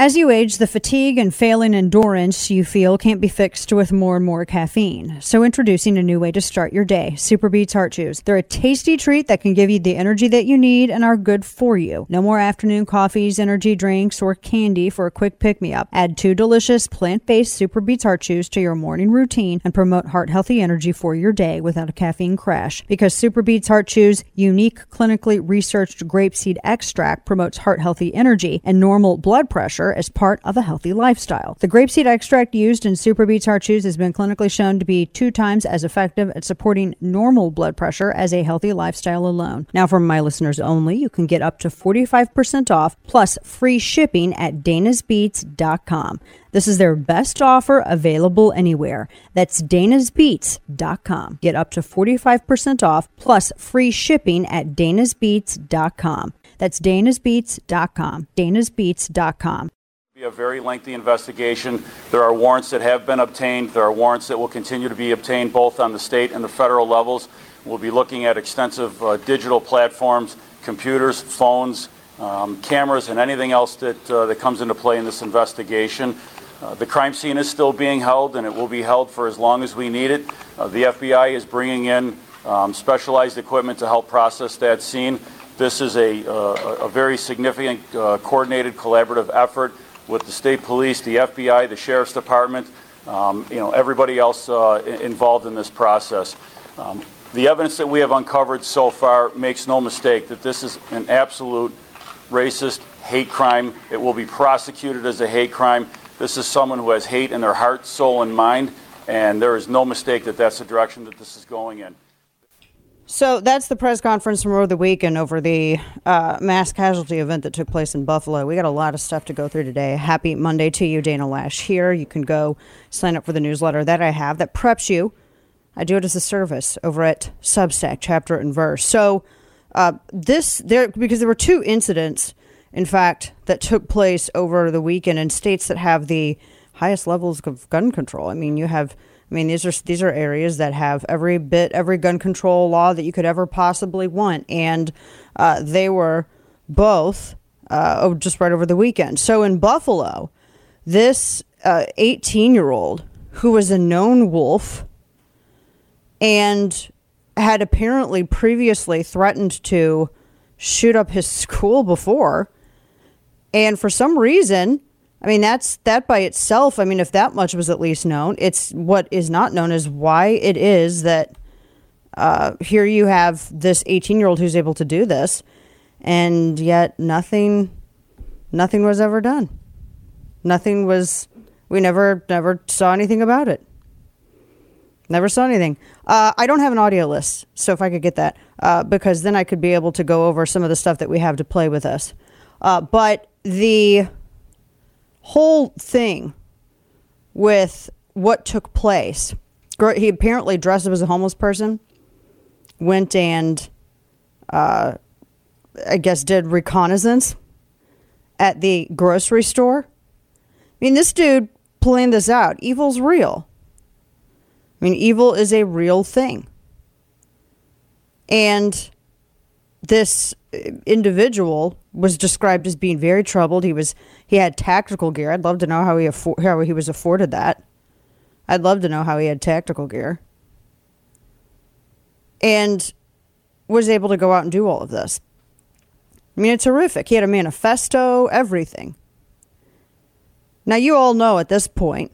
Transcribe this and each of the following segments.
As you age, the fatigue and failing endurance you feel can't be fixed with more and more caffeine. So, introducing a new way to start your day Super Beets Heart Chews. They're a tasty treat that can give you the energy that you need and are good for you. No more afternoon coffees, energy drinks, or candy for a quick pick me up. Add two delicious plant based Super Beets Heart Chews to your morning routine and promote heart healthy energy for your day without a caffeine crash. Because Super Beets Heart Chews' unique, clinically researched grapeseed extract promotes heart healthy energy and normal blood pressure as part of a healthy lifestyle. The grapeseed extract used in Super Beets Heart Chews has been clinically shown to be two times as effective at supporting normal blood pressure as a healthy lifestyle alone. Now, for my listeners only, you can get up to 45% off plus free shipping at danasbeets.com. This is their best offer available anywhere. That's danasbeets.com. Get up to 45% off plus free shipping at danasbeets.com. That's danasbeets.com. danasbeets.com be a very lengthy investigation. There are warrants that have been obtained. There are warrants that will continue to be obtained both on the state and the federal levels. We'll be looking at extensive uh, digital platforms, computers, phones, um, cameras, and anything else that, uh, that comes into play in this investigation. Uh, the crime scene is still being held, and it will be held for as long as we need it. Uh, the FBI is bringing in um, specialized equipment to help process that scene. This is a, uh, a very significant, uh, coordinated, collaborative effort with the state police, the FBI, the sheriff's department, um, you know, everybody else uh, involved in this process. Um, the evidence that we have uncovered so far makes no mistake that this is an absolute racist hate crime. It will be prosecuted as a hate crime. This is someone who has hate in their heart, soul, and mind, and there is no mistake that that's the direction that this is going in. So that's the press conference from over the weekend over the uh, mass casualty event that took place in Buffalo. We got a lot of stuff to go through today. Happy Monday to you, Dana Loesch here. You can go sign up for the newsletter that I have that preps you. I do it as a service over at Substack, chapter and verse. So uh, this there because there were two incidents, in fact, that took place over the weekend in states that have the highest levels of gun control. I mean, you have I mean, these are these are areas that have every bit, every gun control law that you could ever possibly want, and uh, they were both uh, oh, just right over the weekend. So in Buffalo, this 18 uh, year old who was a known wolf and had apparently previously threatened to shoot up his school before, and for some reason I mean, that's that by itself. I mean, if that much was at least known, it's what is not known is why it is that uh, here you have this 18 year old who's able to do this, and yet nothing, nothing was ever done. Nothing was. We never, never saw anything about it. Never saw anything. Uh, I don't have an audio list, so if I could get that, uh, because then I could be able to go over some of the stuff that we have to play with us. Uh, but the whole thing with what took place. He apparently dressed up as a homeless person, went and, uh, I guess, did reconnaissance at the grocery store. I mean, this dude planned this out. Evil's real. I mean, evil is a real thing. And this individual was described as being very troubled. He was he had tactical gear. I'd love to know how he how he was afforded that. I'd love to know how he had tactical gear. And was able to go out and do all of this. I mean, it's horrific. He had a manifesto, everything. Now, you all know at this point,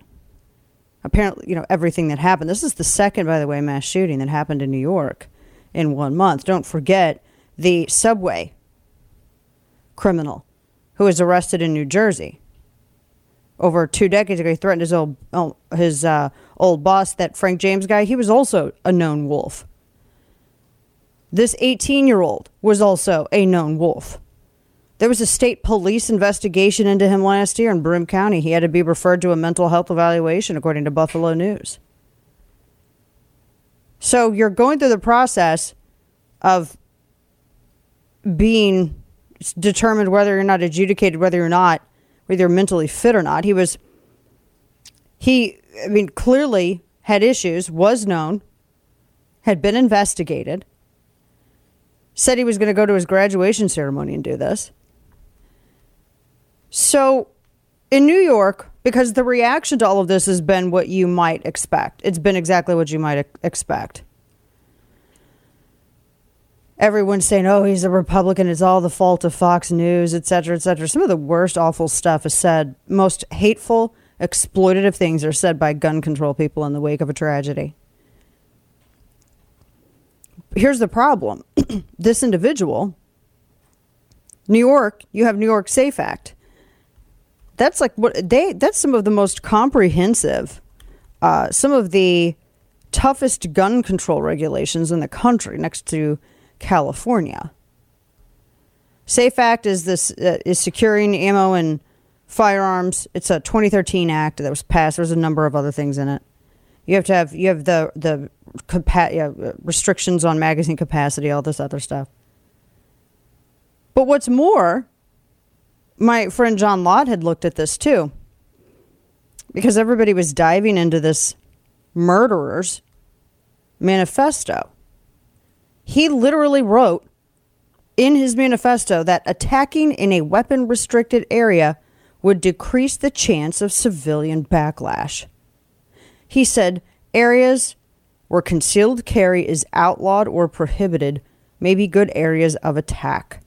apparently, you know, everything that happened. This is the second, by the way, mass shooting that happened in New York in one month. Don't forget the subway criminal who was arrested in New Jersey over two decades ago. He threatened his old oh, his uh, old boss, that Frank James guy. He was also a known wolf. This 18 year old was also a known wolf. There was a state police investigation into him last year in Broome County. He had to be referred to a mental health evaluation, according to Buffalo News. So you're going through the process of being determined whether or not adjudicated whether or not whether you're mentally fit or not. He was he I mean clearly had issues, was known, had been investigated. Said he was going to go to his graduation ceremony and do this. So in New York, because the reaction to all of this has been what you might expect. It's been exactly what you might expect. Everyone's saying, oh, he's a Republican. It's all the fault of Fox News, et cetera, et cetera. Some of the worst, awful stuff is said. Most hateful, exploitative things are said by gun control people in the wake of a tragedy. Here's the problem this individual, New York, you have New York Safe Act that's like what they that's some of the most comprehensive uh, some of the toughest gun control regulations in the country next to california safe act is this uh, is securing ammo and firearms it's a 2013 act that was passed there's a number of other things in it you have to have you have the the capa- yeah, restrictions on magazine capacity all this other stuff but what's more my friend John Lott had looked at this too. Because everybody was diving into this murderer's manifesto. He literally wrote in his manifesto that attacking in a weapon restricted area would decrease the chance of civilian backlash. He said areas where concealed carry is outlawed or prohibited may be good areas of attack.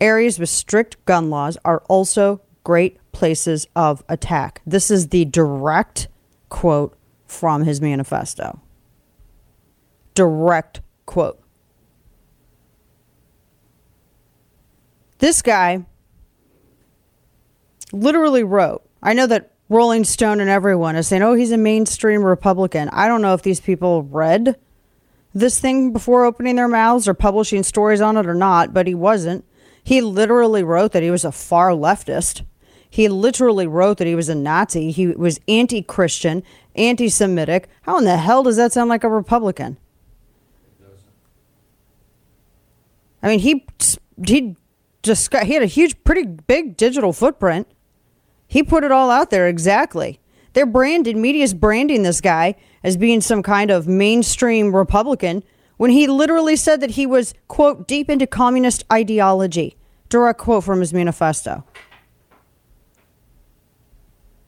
Areas with strict gun laws are also great places of attack. This is the direct quote from his manifesto. Direct quote. This guy literally wrote, I know that Rolling Stone and everyone is saying, oh, he's a mainstream Republican. I don't know if these people read this thing before opening their mouths or publishing stories on it or not, but he wasn't. He literally wrote that he was a far leftist. He literally wrote that he was a Nazi. He was anti Christian, anti Semitic. How in the hell does that sound like a Republican? I mean, he he just got, he had a huge, pretty big digital footprint. He put it all out there exactly. They're branded, media's branding this guy as being some kind of mainstream Republican when he literally said that he was, quote, deep into communist ideology. Direct quote from his manifesto.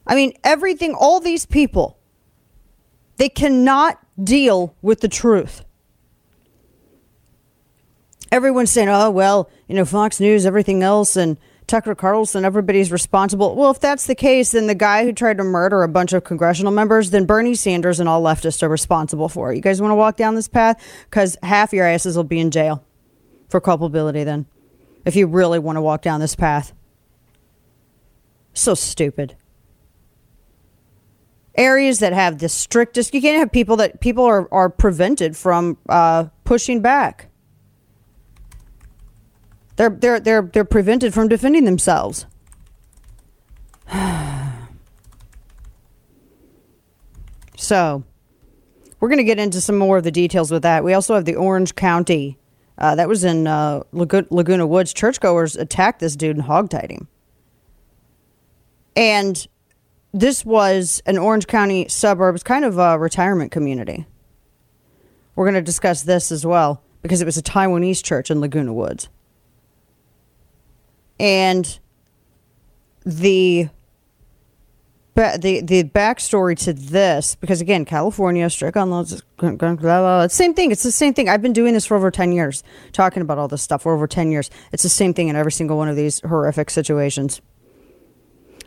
I mean, everything, all these people, they cannot deal with the truth. Everyone's saying, oh, well, you know, Fox News, everything else, and Tucker Carlson, everybody's responsible. Well, if that's the case, then the guy who tried to murder a bunch of congressional members, then Bernie Sanders and all leftists are responsible for it. You guys want to walk down this path? Because half your asses will be in jail for culpability then if you really want to walk down this path. So stupid. Areas that have the strictest, you can't have people that people are, are prevented from uh, pushing back. They're, they're, they're, they're prevented from defending themselves. so, we're going to get into some more of the details with that. We also have the Orange County uh, that was in uh, Laguna Woods. Churchgoers attacked this dude and hogtied him. And this was an Orange County suburb, it's kind of a retirement community. We're going to discuss this as well because it was a Taiwanese church in Laguna Woods. And the the the backstory to this, because again, California strict on laws, same thing. It's the same thing. I've been doing this for over ten years, talking about all this stuff for over ten years. It's the same thing in every single one of these horrific situations.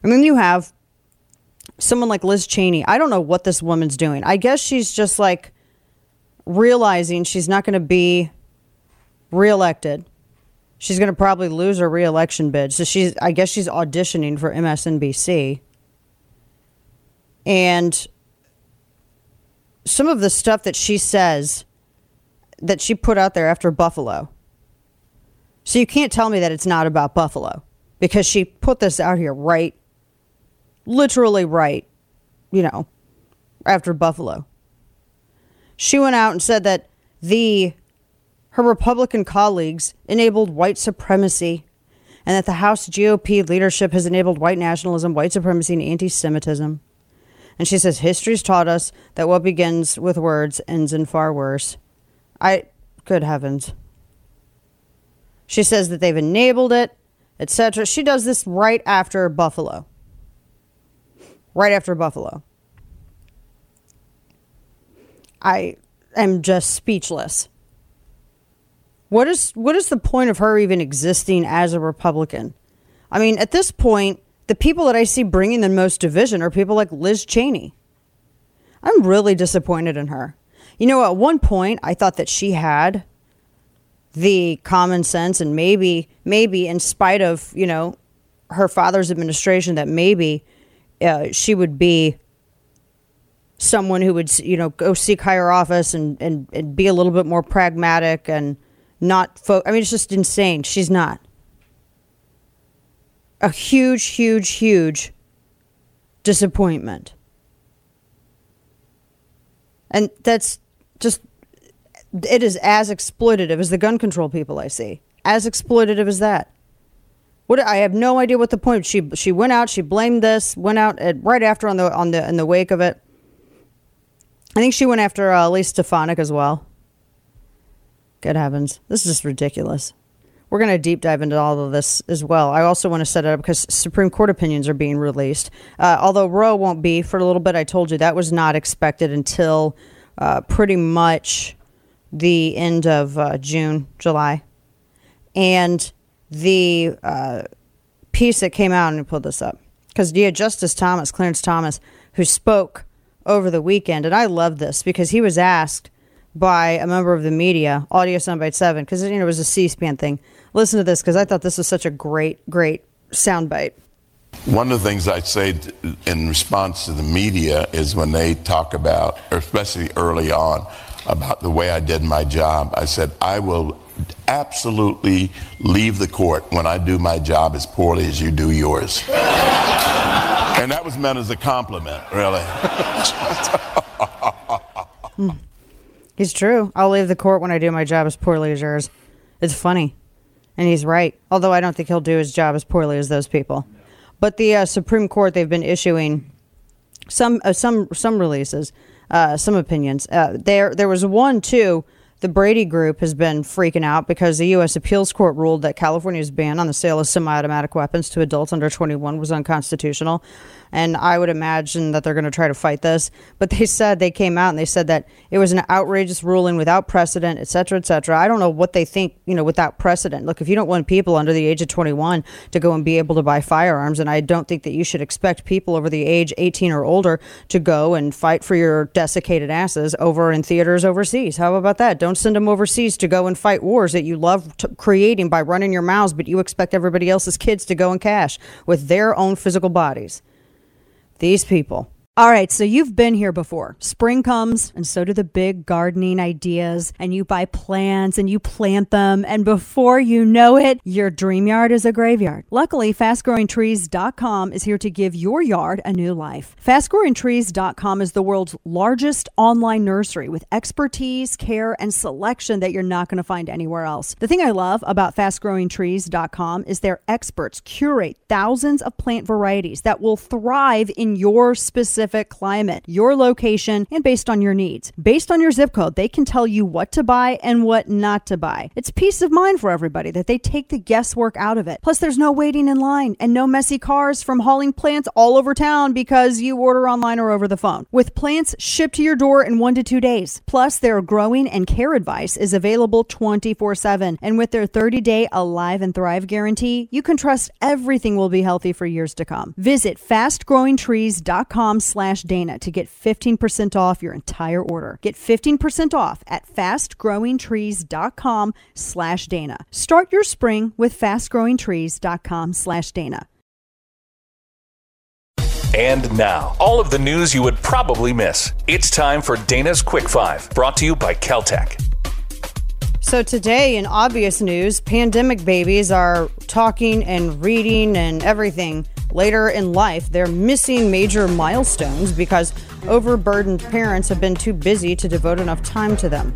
And then you have someone like Liz Cheney. I don't know what this woman's doing. I guess she's just like realizing she's not going to be reelected. She's going to probably lose her reelection bid. So she's, I guess she's auditioning for MSNBC and some of the stuff that she says that she put out there after Buffalo. So you can't tell me that it's not about Buffalo because she put this out here right, literally right, you know, after Buffalo. She went out and said that the her Republican colleagues enabled white supremacy and that the House GOP leadership has enabled white nationalism, white supremacy, and anti Semitism. And she says, History's taught us that what begins with words ends in far worse. I, good heavens. She says that they've enabled it, etc. She does this right after Buffalo. Right after Buffalo. I am just speechless. What is what is the point of her even existing as a Republican? I mean, at this point, the people that I see bringing the most division are people like Liz Cheney. I'm really disappointed in her. You know, at one point, I thought that she had the common sense and maybe, maybe in spite of, you know, her father's administration, that maybe uh, she would be someone who would, you know, go seek higher office and, and, and be a little bit more pragmatic and not, fo- I mean, it's just insane. She's not. A huge, huge, huge disappointment. And that's just it is as exploitative as the gun control people I see. As exploitative as that. What I have no idea what the point. She she went out. She blamed this. Went out at, right after on the on the in the wake of it. I think she went after uh, Elise Stefanik as well. Good heavens, this is just ridiculous. We're going to deep dive into all of this as well. I also want to set it up because Supreme Court opinions are being released. Uh, although Roe won't be for a little bit, I told you that was not expected until uh, pretty much the end of uh, June, July. And the uh, piece that came out, and pulled this up, because yeah, Justice Thomas, Clarence Thomas, who spoke over the weekend, and I love this because he was asked by a member of the media, Audio Soundbite 7, because you know, it was a C SPAN thing. Listen to this because I thought this was such a great, great soundbite. One of the things I say in response to the media is when they talk about, especially early on, about the way I did my job. I said, I will absolutely leave the court when I do my job as poorly as you do yours. and that was meant as a compliment, really. Hmm. He's true. I'll leave the court when I do my job as poorly as yours. It's funny. And he's right. Although I don't think he'll do his job as poorly as those people. But the uh, Supreme Court, they've been issuing some uh, some some releases uh, some opinions. Uh, there, there was one too. The Brady Group has been freaking out because the U.S. Appeals Court ruled that California's ban on the sale of semi-automatic weapons to adults under 21 was unconstitutional and I would imagine that they're going to try to fight this. But they said they came out and they said that it was an outrageous ruling without precedent, et cetera, et cetera. I don't know what they think, you know, without precedent. Look, if you don't want people under the age of 21 to go and be able to buy firearms, and I don't think that you should expect people over the age 18 or older to go and fight for your desiccated asses over in theaters overseas. How about that? Don't send them overseas to go and fight wars that you love t- creating by running your mouths, but you expect everybody else's kids to go and cash with their own physical bodies. These people. All right, so you've been here before. Spring comes, and so do the big gardening ideas, and you buy plants and you plant them, and before you know it, your dream yard is a graveyard. Luckily, fastgrowingtrees.com is here to give your yard a new life. Fastgrowingtrees.com is the world's largest online nursery with expertise, care, and selection that you're not going to find anywhere else. The thing I love about fastgrowingtrees.com is their experts curate thousands of plant varieties that will thrive in your specific specific climate, your location, and based on your needs. Based on your zip code, they can tell you what to buy and what not to buy. It's peace of mind for everybody that they take the guesswork out of it. Plus, there's no waiting in line and no messy cars from hauling plants all over town because you order online or over the phone. With plants shipped to your door in one to two days. Plus, their growing and care advice is available 24 7. And with their 30 day Alive and Thrive guarantee, you can trust everything will be healthy for years to come. Visit fastgrowingtrees.com slash Dana to get 15% off your entire order. Get 15% off at fastgrowingtrees.com slash Dana. Start your spring with fastgrowingtrees.com slash Dana. And now, all of the news you would probably miss. It's time for Dana's Quick Five, brought to you by Kel-Tec. So, today in obvious news, pandemic babies are talking and reading and everything later in life. They're missing major milestones because overburdened parents have been too busy to devote enough time to them.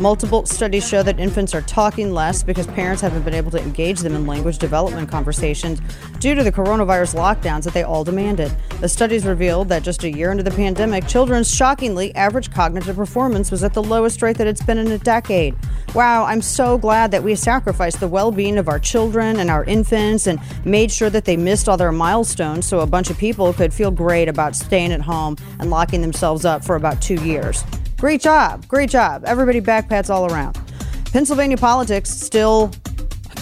Multiple studies show that infants are talking less because parents haven't been able to engage them in language development conversations due to the coronavirus lockdowns that they all demanded. The studies revealed that just a year into the pandemic, children's shockingly average cognitive performance was at the lowest rate that it's been in a decade. Wow, I'm so glad that we sacrificed the well being of our children and our infants and made sure that they missed all their milestones so a bunch of people could feel great about staying at home and locking themselves up for about two years. Great job. Great job. Everybody backpats all around. Pennsylvania politics still,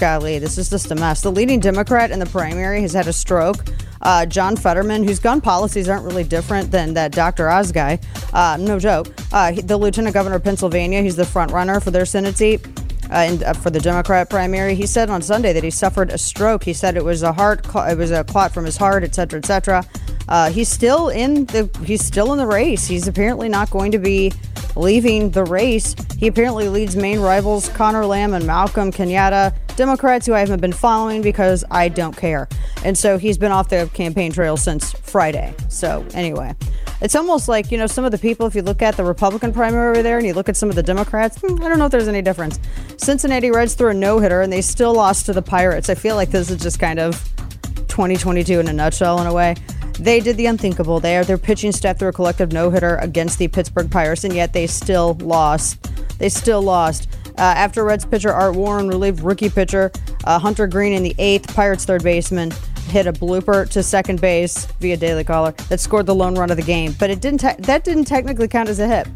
golly, this is just a mess. The leading Democrat in the primary has had a stroke. Uh, John Fetterman, whose gun policies aren't really different than that Dr. Oz guy, uh, no joke. Uh, the lieutenant governor of Pennsylvania, he's the front runner for their Senate seat. Uh, and, uh, for the Democrat primary, he said on Sunday that he suffered a stroke. He said it was a heart, cl- it was a clot from his heart, et cetera, et cetera. Uh, he's still in the he's still in the race. He's apparently not going to be leaving the race. He apparently leads main rivals Conor Lamb and Malcolm Kenyatta, Democrats who I haven't been following because I don't care. And so he's been off the campaign trail since Friday. So anyway, it's almost like you know some of the people. If you look at the Republican primary over there and you look at some of the Democrats, hmm, I don't know if there's any difference. Cincinnati Reds threw a no hitter and they still lost to the Pirates. I feel like this is just kind of 2022 in a nutshell in a way. They did the unthinkable. They are their pitching staff threw a collective no hitter against the Pittsburgh Pirates, and yet they still lost. They still lost. Uh, after Reds pitcher Art Warren relieved rookie pitcher uh, Hunter Greene in the eighth, Pirates third baseman hit a blooper to second base via Daily Caller that scored the lone run of the game, but it didn't. Te- that didn't technically count as a hit,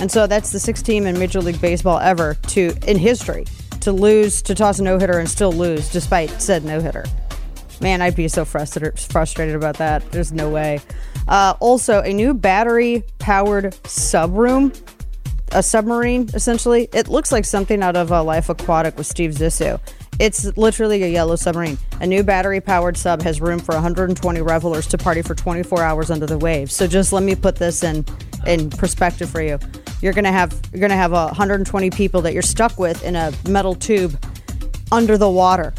and so that's the sixth team in Major League Baseball ever to in history to lose to toss a no hitter and still lose despite said no hitter. Man, I'd be so frustrated frustrated about that. There's no way. Uh, also, a new battery powered sub room, a submarine essentially. It looks like something out of uh, Life Aquatic with Steve Zissou. It's literally a yellow submarine. A new battery powered sub has room for 120 revelers to party for 24 hours under the waves. So just let me put this in in perspective for you. You're gonna have you're gonna have 120 people that you're stuck with in a metal tube under the water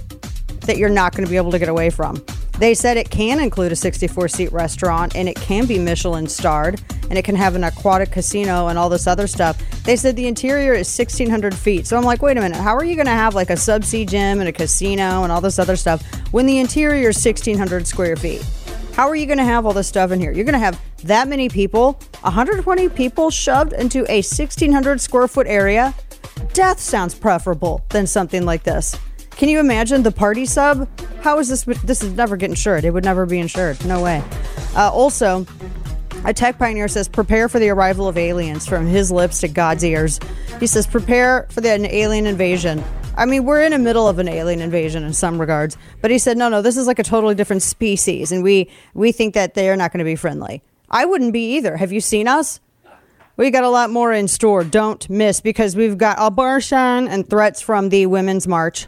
that you're not going to be able to get away from. They said it can include a 64 seat restaurant and it can be Michelin starred and it can have an aquatic casino and all this other stuff. They said the interior is 1,600 feet. So I'm like, wait a minute, how are you going to have like a subsea gym and a casino and all this other stuff when the interior is 1,600 square feet? How are you going to have all this stuff in here? You're going to have that many people, 120 people shoved into a 1,600 square foot area? Death sounds preferable than something like this. Can you imagine the party sub? How is this? This is never get insured. It would never be insured. No way. Uh, also, a tech pioneer says, prepare for the arrival of aliens from his lips to God's ears. He says, prepare for the, an alien invasion. I mean, we're in the middle of an alien invasion in some regards, but he said, no, no, this is like a totally different species, and we we think that they are not going to be friendly. I wouldn't be either. Have you seen us? We got a lot more in store. Don't miss because we've got abortion and threats from the Women's March.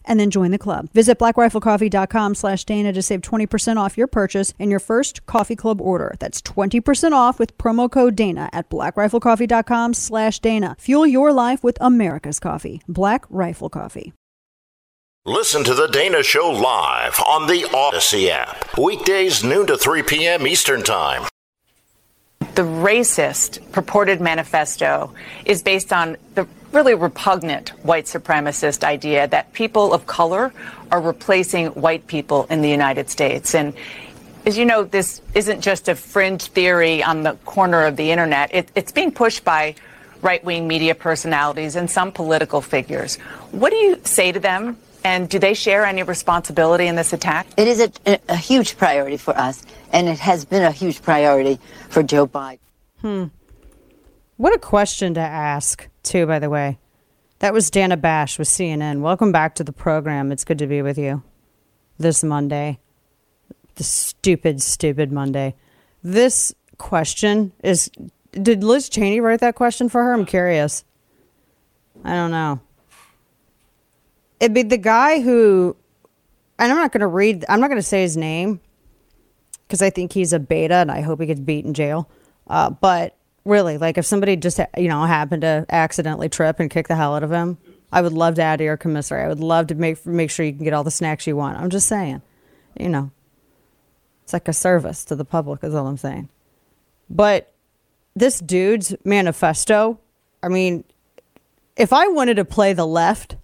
and then join the club. Visit blackriflecoffee.com slash Dana to save 20% off your purchase and your first coffee club order. That's 20% off with promo code Dana at blackriflecoffee.com slash Dana. Fuel your life with America's coffee. Black Rifle Coffee. Listen to The Dana Show live on the Audacy app. Weekdays, noon to 3 p.m. Eastern Time. The racist purported manifesto is based on the really repugnant white supremacist idea that people of color are replacing white people in the United States. And as you know, this isn't just a fringe theory on the corner of the internet. It, it's being pushed by right wing media personalities and some political figures. What do you say to them? And do they share any responsibility in this attack? It is a, a huge priority for us, and it has been a huge priority for Joe Biden. Hmm. What a question to ask. Too, by the way. That was Dana Bash with CNN. Welcome back to the program. It's good to be with you this Monday. The stupid, stupid Monday. This question is Did Liz Cheney write that question for her? I'm curious. I don't know. It'd be the guy who, and I'm not going to read, I'm not going to say his name because I think he's a beta and I hope he gets beat in jail. Uh, but really, like if somebody just, you know, happened to accidentally trip and kick the hell out of him, I would love to add to your commissary. I would love to make make sure you can get all the snacks you want. I'm just saying, you know, it's like a service to the public, is all I'm saying. But this dude's manifesto, I mean, if I wanted to play the left,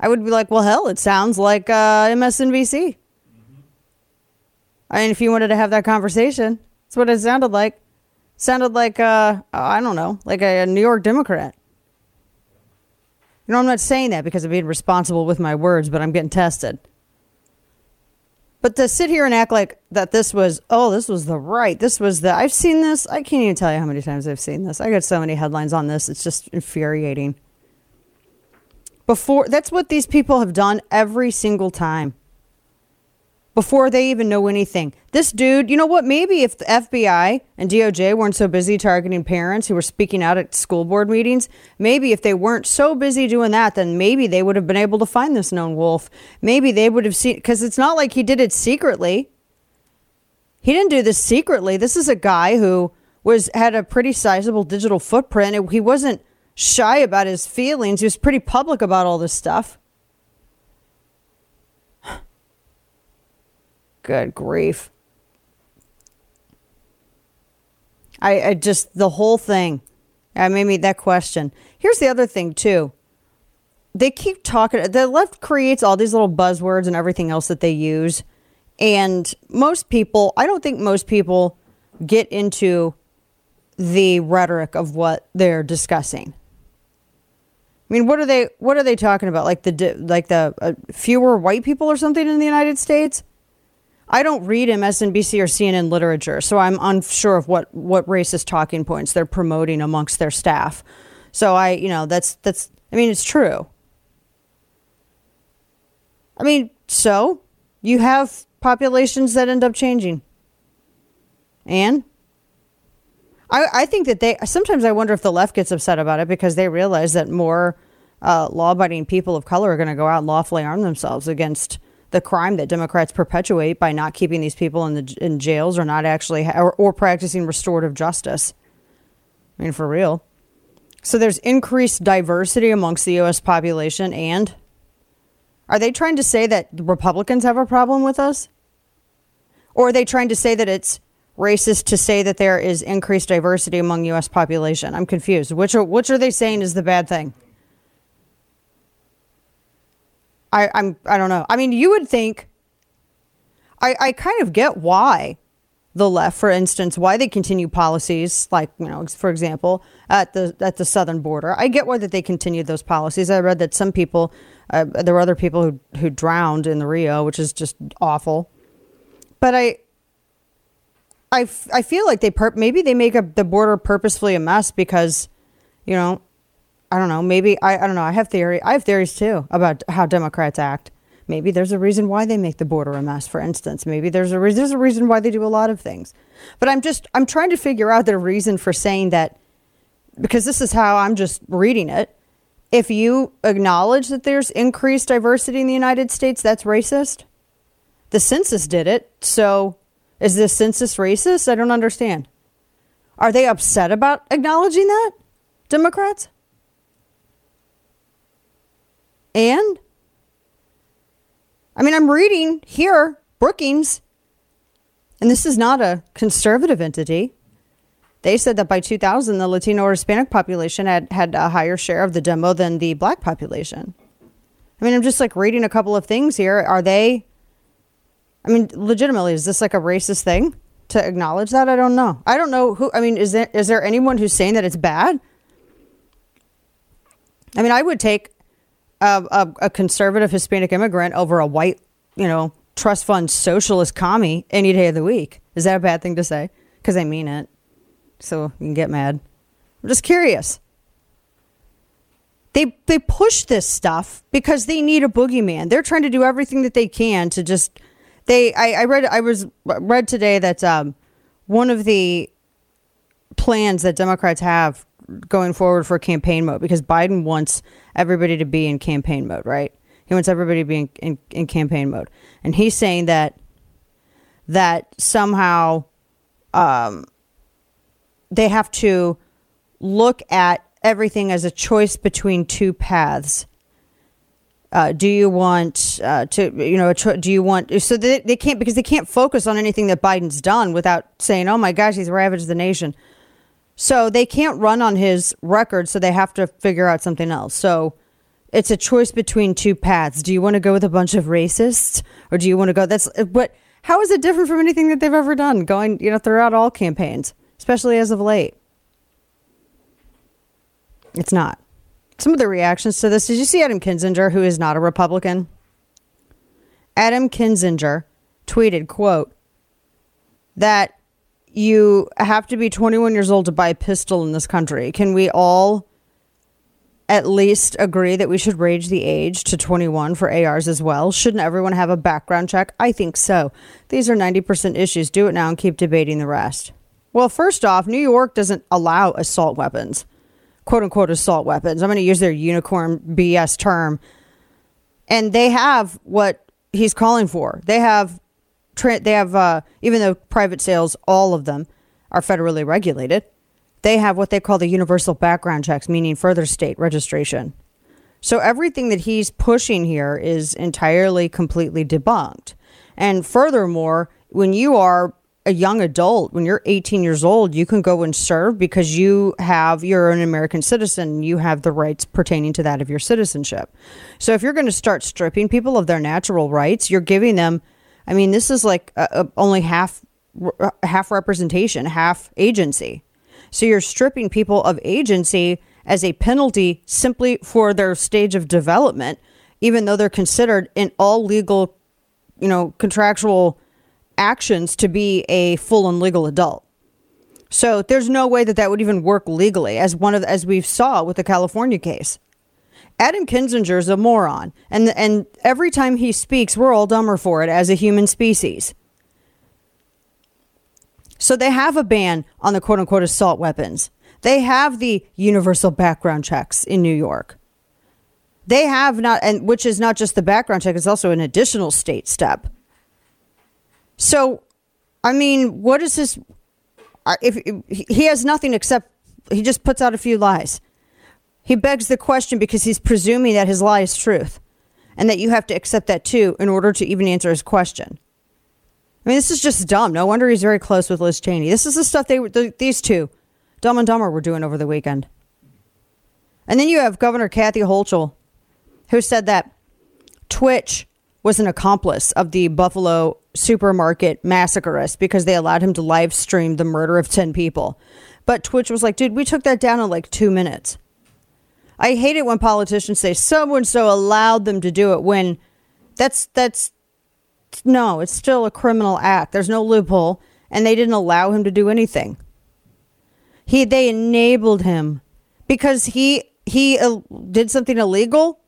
I would be like, well, hell, it sounds like uh, MSNBC. I mean, if you wanted to have that conversation, that's what it sounded like. Sounded like, uh, I don't know, like a, a New York Democrat. You know, I'm not saying that because I'm being responsible with my words, but I'm getting tested. But to sit here and act like that this was, oh, this was the right, this was the, I've seen this. I can't even tell you how many times I've seen this. I got so many headlines on this. It's just infuriating. Before, that's what these people have done every single time before they even know anything. This dude, you know what? Maybe if the FBI and DOJ weren't so busy targeting parents who were speaking out at school board meetings, maybe if they weren't so busy doing that, then maybe they would have been able to find this known wolf. Maybe they would have seen, because it's not like he did it secretly. He didn't do this secretly. This is a guy who was had a pretty sizable digital footprint. He wasn't shy about his feelings. He was pretty public about all this stuff. Good grief. I, I just, the whole thing. I made me that question. Here's the other thing, too. They keep talking, the left creates all these little buzzwords and everything else that they use. And most people, I don't think most people get into the rhetoric of what they're discussing. I mean, what are they? What are they talking about? Like the like the uh, fewer white people or something in the United States? I don't read MSNBC or CNN literature, so I'm unsure of what what racist talking points they're promoting amongst their staff. So I, you know, that's that's I mean, it's true. I mean, so you have populations that end up changing. And I, I think that they sometimes I wonder if the left gets upset about it because they realize that more uh, law abiding people of color are going to go out and lawfully arm themselves against the crime that Democrats perpetuate by not keeping these people in the in jails or not actually or, or practicing restorative justice. I mean, for real. So there's increased diversity amongst the U.S. population, and are they trying to say that Republicans have a problem with us, or are they trying to say that it's racist to say that there is increased diversity among U.S. population? I'm confused. Which are which are they saying is the bad thing? I, I'm I don't know. I mean, you would think. I I kind of get why the left, for instance, why they continue policies like you know, for example, at the at the southern border. I get why that they continue those policies. I read that some people, uh, there were other people who who drowned in the Rio, which is just awful. But I. I, I feel like they per- maybe they make a, the border purposefully a mess because, you know, I don't know. Maybe I, I don't know. I have theory. I have theories too about how Democrats act. Maybe there's a reason why they make the border a mess. For instance, maybe there's a re- there's a reason why they do a lot of things. But I'm just I'm trying to figure out the reason for saying that because this is how I'm just reading it. If you acknowledge that there's increased diversity in the United States, that's racist. The census did it. So is the census racist? I don't understand. Are they upset about acknowledging that? Democrats? And I mean, I'm reading here Brookings, and this is not a conservative entity. They said that by 2000, the Latino or Hispanic population had had a higher share of the demo than the black population. I mean, I'm just like reading a couple of things here. Are they? I mean, legitimately, is this like a racist thing to acknowledge that? I don't know. I don't know who. I mean, is there is there anyone who's saying that it's bad? I mean, I would take a, a, a conservative Hispanic immigrant over a white, you know, trust fund socialist commie any day of the week. Is that a bad thing to say? Because I mean it. So you can get mad. I'm just curious. they they push this stuff because they need a boogeyman. They're trying to do everything that they can to just they I, I read I was read today that um, one of the plans that Democrats have going forward for campaign mode because Biden wants everybody to be in campaign mode, right? He wants everybody to be in, in, in campaign mode. And he's saying that that somehow um, they have to look at everything as a choice between two paths. Uh, do you want uh, to, you know, do you want, so they, they can't, because they can't focus on anything that Biden's done without saying, oh my gosh, he's ravaged the nation. So they can't run on his record, so they have to figure out something else. So it's a choice between two paths. Do you want to go with a bunch of racists or do you want to go, that's, but how is it different from anything that they've ever done going, you know, throughout all campaigns, especially as of late? It's not. Some of the reactions to this. Did you see Adam Kinzinger, who is not a Republican? Adam Kinzinger tweeted, quote, that you have to be 21 years old to buy a pistol in this country. Can we all at least agree that we should raise the age to 21 for ARs as well? Shouldn't everyone have a background check? I think so. These are 90% issues. Do it now and keep debating the rest. Well, first off, New York doesn't allow assault weapons quote unquote assault weapons. I'm going to use their unicorn BS term. And they have what he's calling for. They have, they have, uh, even though private sales, all of them are federally regulated, they have what they call the universal background checks, meaning further state registration. So everything that he's pushing here is entirely, completely debunked. And furthermore, when you are a young adult, when you're 18 years old, you can go and serve because you have, you're an American citizen. You have the rights pertaining to that of your citizenship. So if you're going to start stripping people of their natural rights, you're giving them, I mean, this is like a, a, only half, uh, half representation, half agency. So you're stripping people of agency as a penalty simply for their stage of development, even though they're considered in all legal, you know, contractual actions to be a full and legal adult. So there's no way that that would even work legally, as one of as we saw with the California case. Adam Kinzinger is a moron, and and every time he speaks, we're all dumber for it as a human species. So they have a ban on the quote unquote assault weapons. They have the universal background checks in New York. They have not, and which is not just the background check; it's also an additional state step so, I mean, what is this? If, if he has nothing except he just puts out a few lies. He begs the question because he's presuming that his lie is truth and that you have to accept that too in order to even answer his question. I mean, this is just dumb. No wonder he's very close with Liz Cheney. This is the stuff they the, these two, Dumb and Dumber, were doing over the weekend. And then you have Governor Kathy Hochul, who said that Twitch was an accomplice of the Buffalo supermarket massacreist because they allowed him to live stream the murder of 10 people. But Twitch was like, dude, we took that down in like two minutes. I hate it when politicians say so and so allowed them to do it when that's, that's, no, it's still a criminal act. There's no loophole and they didn't allow him to do anything. He, they enabled him because he, he uh, did something illegal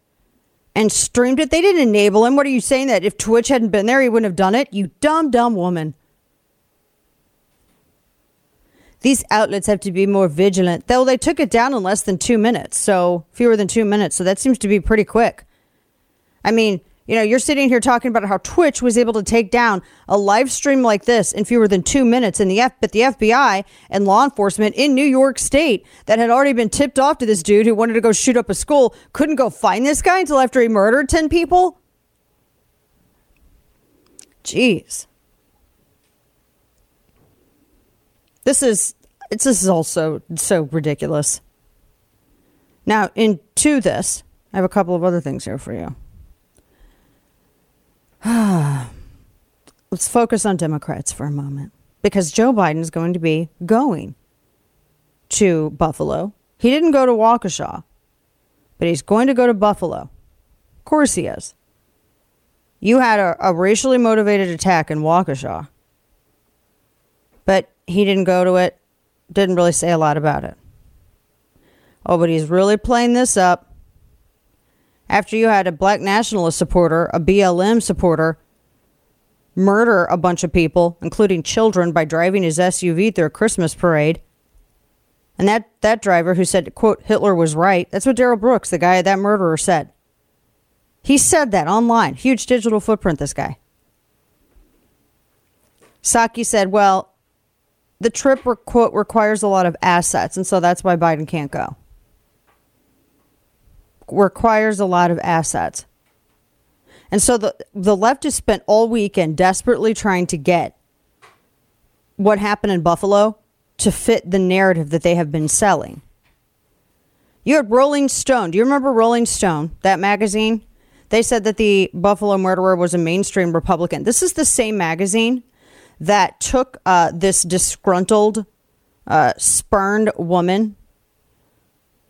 and streamed it. They didn't enable him. What are you saying that if Twitch hadn't been there, he wouldn't have done it? You dumb, dumb woman. These outlets have to be more vigilant. Though they took it down in less than two minutes, so fewer than two minutes. So that seems to be pretty quick. I mean, you know, you're sitting here talking about how Twitch was able to take down a live stream like this in fewer than two minutes, and the F, but the FBI and law enforcement in New York State that had already been tipped off to this dude who wanted to go shoot up a school couldn't go find this guy until after he murdered ten people. Jeez, this is it's this is also so ridiculous. Now, into this, I have a couple of other things here for you. Let's focus on Democrats for a moment because Joe Biden is going to be going to Buffalo. He didn't go to Waukesha, but he's going to go to Buffalo. Of course he is. You had a, a racially motivated attack in Waukesha, but he didn't go to it, didn't really say a lot about it. Oh, but he's really playing this up After you had a black nationalist supporter, a BLM supporter, murder a bunch of people, including children, by driving his SUV through a Christmas parade. And that, that driver who said, quote, Hitler was right, that's what Darrell Brooks, the guy, that murderer, said. He said that online. Huge digital footprint, this guy. Psaki said, well, the trip, quote, requires a lot of assets, and so that's why Biden can't go. Requires a lot of assets. And so the, the left has spent all weekend desperately trying to get what happened in Buffalo to fit the narrative that they have been selling. You had Rolling Stone. Do you remember Rolling Stone, that magazine? They said that the Buffalo murderer was a mainstream Republican. This is the same magazine that took uh, this disgruntled, uh, spurned woman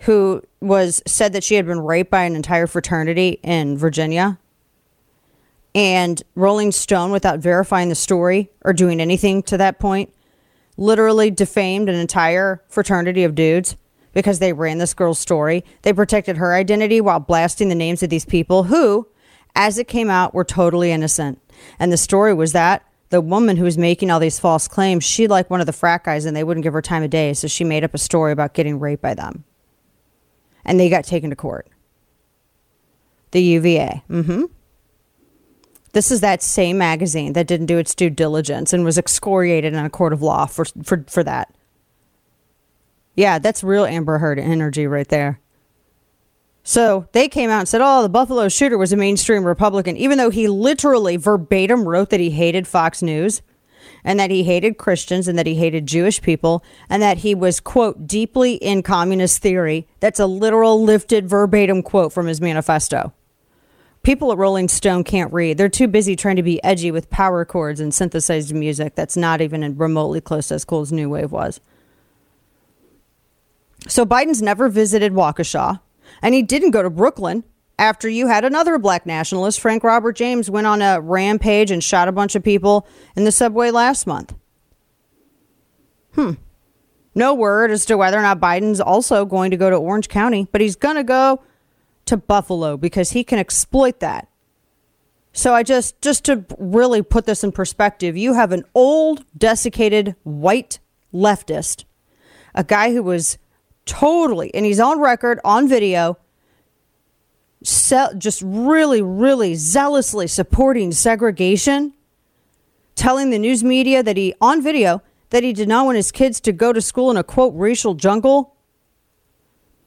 who was said that she had been raped by an entire fraternity in Virginia. And Rolling Stone, without verifying the story or doing anything to that point, literally defamed an entire fraternity of dudes because they ran this girl's story. They protected her identity while blasting the names of these people who, as it came out, were totally innocent. And the story was that the woman who was making all these false claims, she liked one of the frat guys and they wouldn't give her time of day. So she made up a story about getting raped by them. And they got taken to court. The UVA. Mm hmm. This is that same magazine that didn't do its due diligence and was excoriated in a court of law for, for, for that. Yeah, that's real Amber Heard energy right there. So they came out and said, oh, the Buffalo shooter was a mainstream Republican, even though he literally verbatim wrote that he hated Fox News and that he hated Christians and that he hated Jewish people and that he was, quote, deeply in communist theory. That's a literal lifted verbatim quote from his manifesto. People at Rolling Stone can't read. They're too busy trying to be edgy with power chords and synthesized music that's not even remotely close as cool as New Wave was. So Biden's never visited Waukesha, and he didn't go to Brooklyn after you had another black nationalist, Frank Robert James, went on a rampage and shot a bunch of people in the subway last month. Hmm. No word as to whether or not Biden's also going to go to Orange County, but he's going to go to Buffalo because he can exploit that. So I just just to really put this in perspective, you have an old desiccated white leftist, a guy who was totally, and he's on record, on video, just really, really zealously supporting segregation, telling the news media that he, on video, that he did not want his kids to go to school in a quote racial jungle.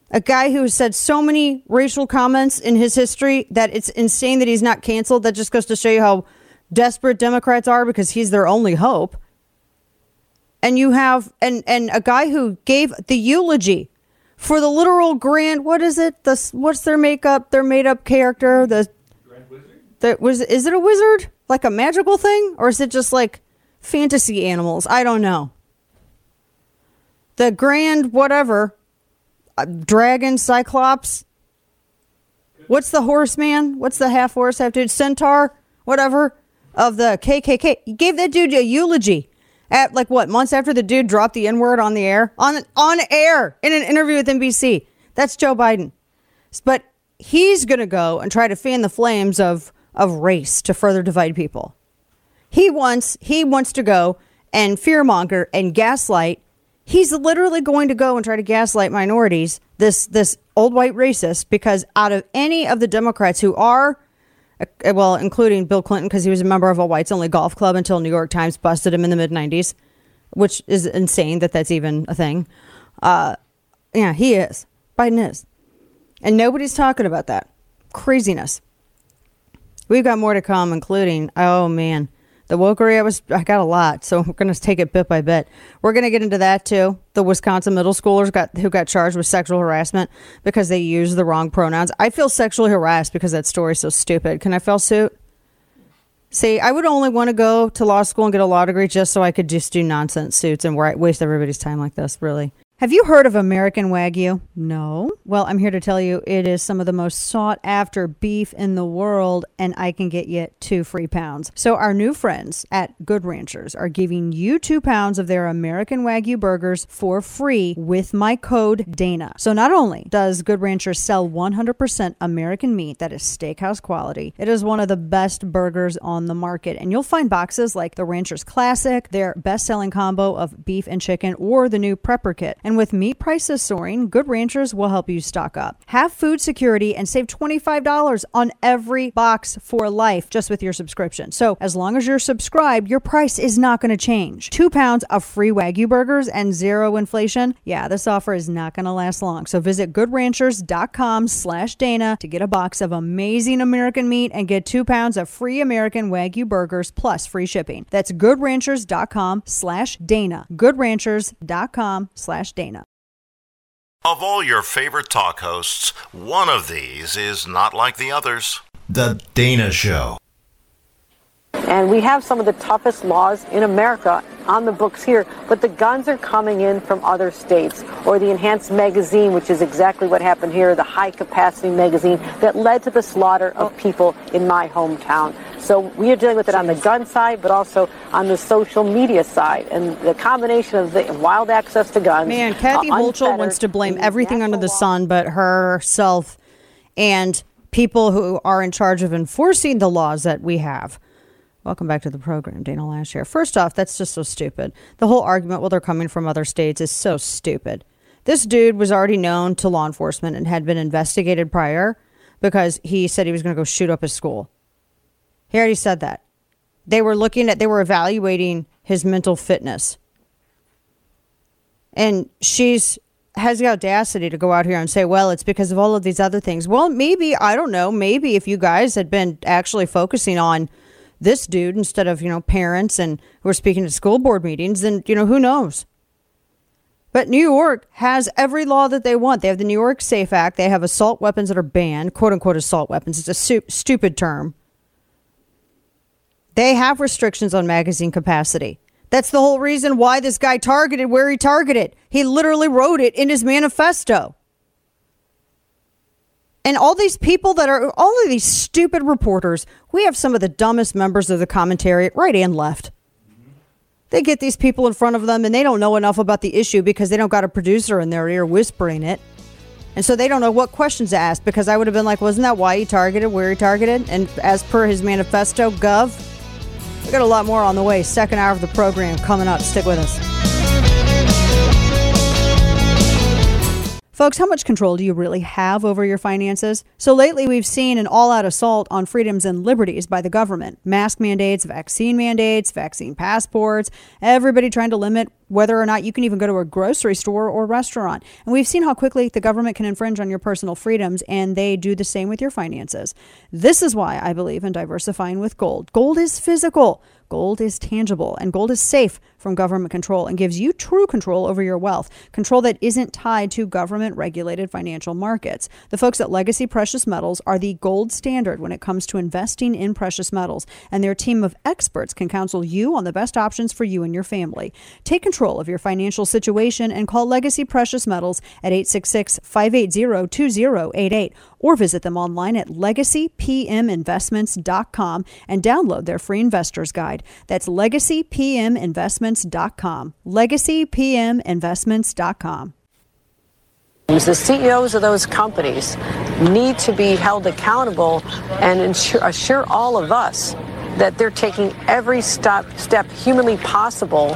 A guy who has said so many racial comments in his history that it's insane that he's not canceled. That just goes to show you how desperate Democrats are because he's their only hope and you have and and a guy who gave the eulogy for the literal grand what is it? The what's their makeup their made up character the grand wizard. that was is it a wizard? Like a magical thing? Or is it just like fantasy animals? I don't know. The grand whatever uh, dragon cyclops. What's the horseman what's the half horse have to centaur? Whatever. Of the kkk he gave that dude a eulogy at like what months after the dude dropped the N word on the air on on air in an interview with NBC. That's Joe Biden, but he's going to go and try to fan the flames of of race to further divide people. He wants he wants to go and fearmonger and gaslight. He's literally going to go and try to gaslight minorities. This this old white racist because out of any of the Democrats who are well, including Bill Clinton, because he was a member of a whites only golf club until New York Times busted him in the mid 90s, which is insane that that's even a thing. Uh, yeah, he is. Biden is. And nobody's talking about that. Craziness. We've got more to come, including, oh man, the wokery, I was I got a lot, so we're gonna take it bit by bit. We're gonna get into that too. The Wisconsin middle schoolers got who got charged with sexual harassment because they used the wrong pronouns. I feel sexually harassed because that story's so stupid. Can I file suit? See, I would only want to go to law school and get a law degree just so I could just do nonsense suits and waste everybody's time like this. Really. Have you heard of American Wagyu? No. Well, I'm here to tell you it is some of the most sought after beef in the world, and I can get you two free pounds. So, our new friends at Good Ranchers are giving you two pounds of their American Wagyu burgers for free with my code Dana. So, not only does Good Ranchers sell 100% American meat that is steakhouse quality, it is one of the best burgers on the market. And you'll find boxes like the Ranchers Classic, their best selling combo of beef and chicken, or the new Prepper Kit. And with meat prices soaring, Good Ranchers will help you stock up. Have food security and save $25 on every box for life just with your subscription. So, as long as you're subscribed, your price is not going to change. Two pounds of free Wagyu burgers and zero inflation. Yeah, this offer is not going to last long. So, visit goodranchers.com slash Dana to get a box of amazing American meat and get two pounds of free American Wagyu burgers plus free shipping. That's goodranchers.com slash Dana. Goodranchers.com slash Dana. Of all your favorite talk hosts, one of these is not like the others. The Dana Show. And we have some of the toughest laws in America on the books here, but the guns are coming in from other states. Or the enhanced magazine, which is exactly what happened here, the high capacity magazine that led to the slaughter of people in my hometown. So we are dealing with it on the gun side, but also on the social media side. And the combination of the wild access to guns. Man, Kathy uh, Hochul wants to blame everything under the sun but herself and people who are in charge of enforcing the laws that we have. Welcome back to the program, Dana Loesch here. First off, that's just so stupid. The whole argument, well, they're coming from other states, is so stupid. This dude was already known to law enforcement and had been investigated prior because he said he was going to go shoot up his school. He already said that. They were looking at, they were evaluating his mental fitness. And she's has the audacity to go out here and say, well, it's because of all of these other things. Well, maybe, I don't know, maybe if you guys had been actually focusing on this dude instead of, you know, parents and who are speaking at school board meetings, then, you know, who knows? But New York has every law that they want. They have the New York Safe Act. They have assault weapons that are banned, quote unquote assault weapons. It's a su- stupid term. They have restrictions on magazine capacity. That's the whole reason why this guy targeted where he targeted. He literally wrote it in his manifesto. And all these people that are, all of these stupid reporters, we have some of the dumbest members of the commentary, right and left. They get these people in front of them and they don't know enough about the issue because they don't got a producer in their ear whispering it. And so they don't know what questions to ask because I would have been like, wasn't that why he targeted, where he targeted? And as per his manifesto, Gov, we got a lot more on the way. Second hour of the program coming up. Stick with us. Folks, how much control do you really have over your finances? So lately, we've seen an all out assault on freedoms and liberties by the government mask mandates, vaccine mandates, vaccine passports, everybody trying to limit whether or not you can even go to a grocery store or restaurant. And we've seen how quickly the government can infringe on your personal freedoms, and they do the same with your finances. This is why I believe in diversifying with gold. Gold is physical. Gold is tangible and gold is safe from government control and gives you true control over your wealth, control that isn't tied to government regulated financial markets. The folks at Legacy Precious Metals are the gold standard when it comes to investing in precious metals, and their team of experts can counsel you on the best options for you and your family. Take control of your financial situation and call Legacy Precious Metals at 866 580 2088 or visit them online at legacypminvestments.com and download their free investor's guide. That's legacypminvestments.com. legacypminvestments.com. The CEOs of those companies need to be held accountable and assure all of us that they're taking every step, step humanly possible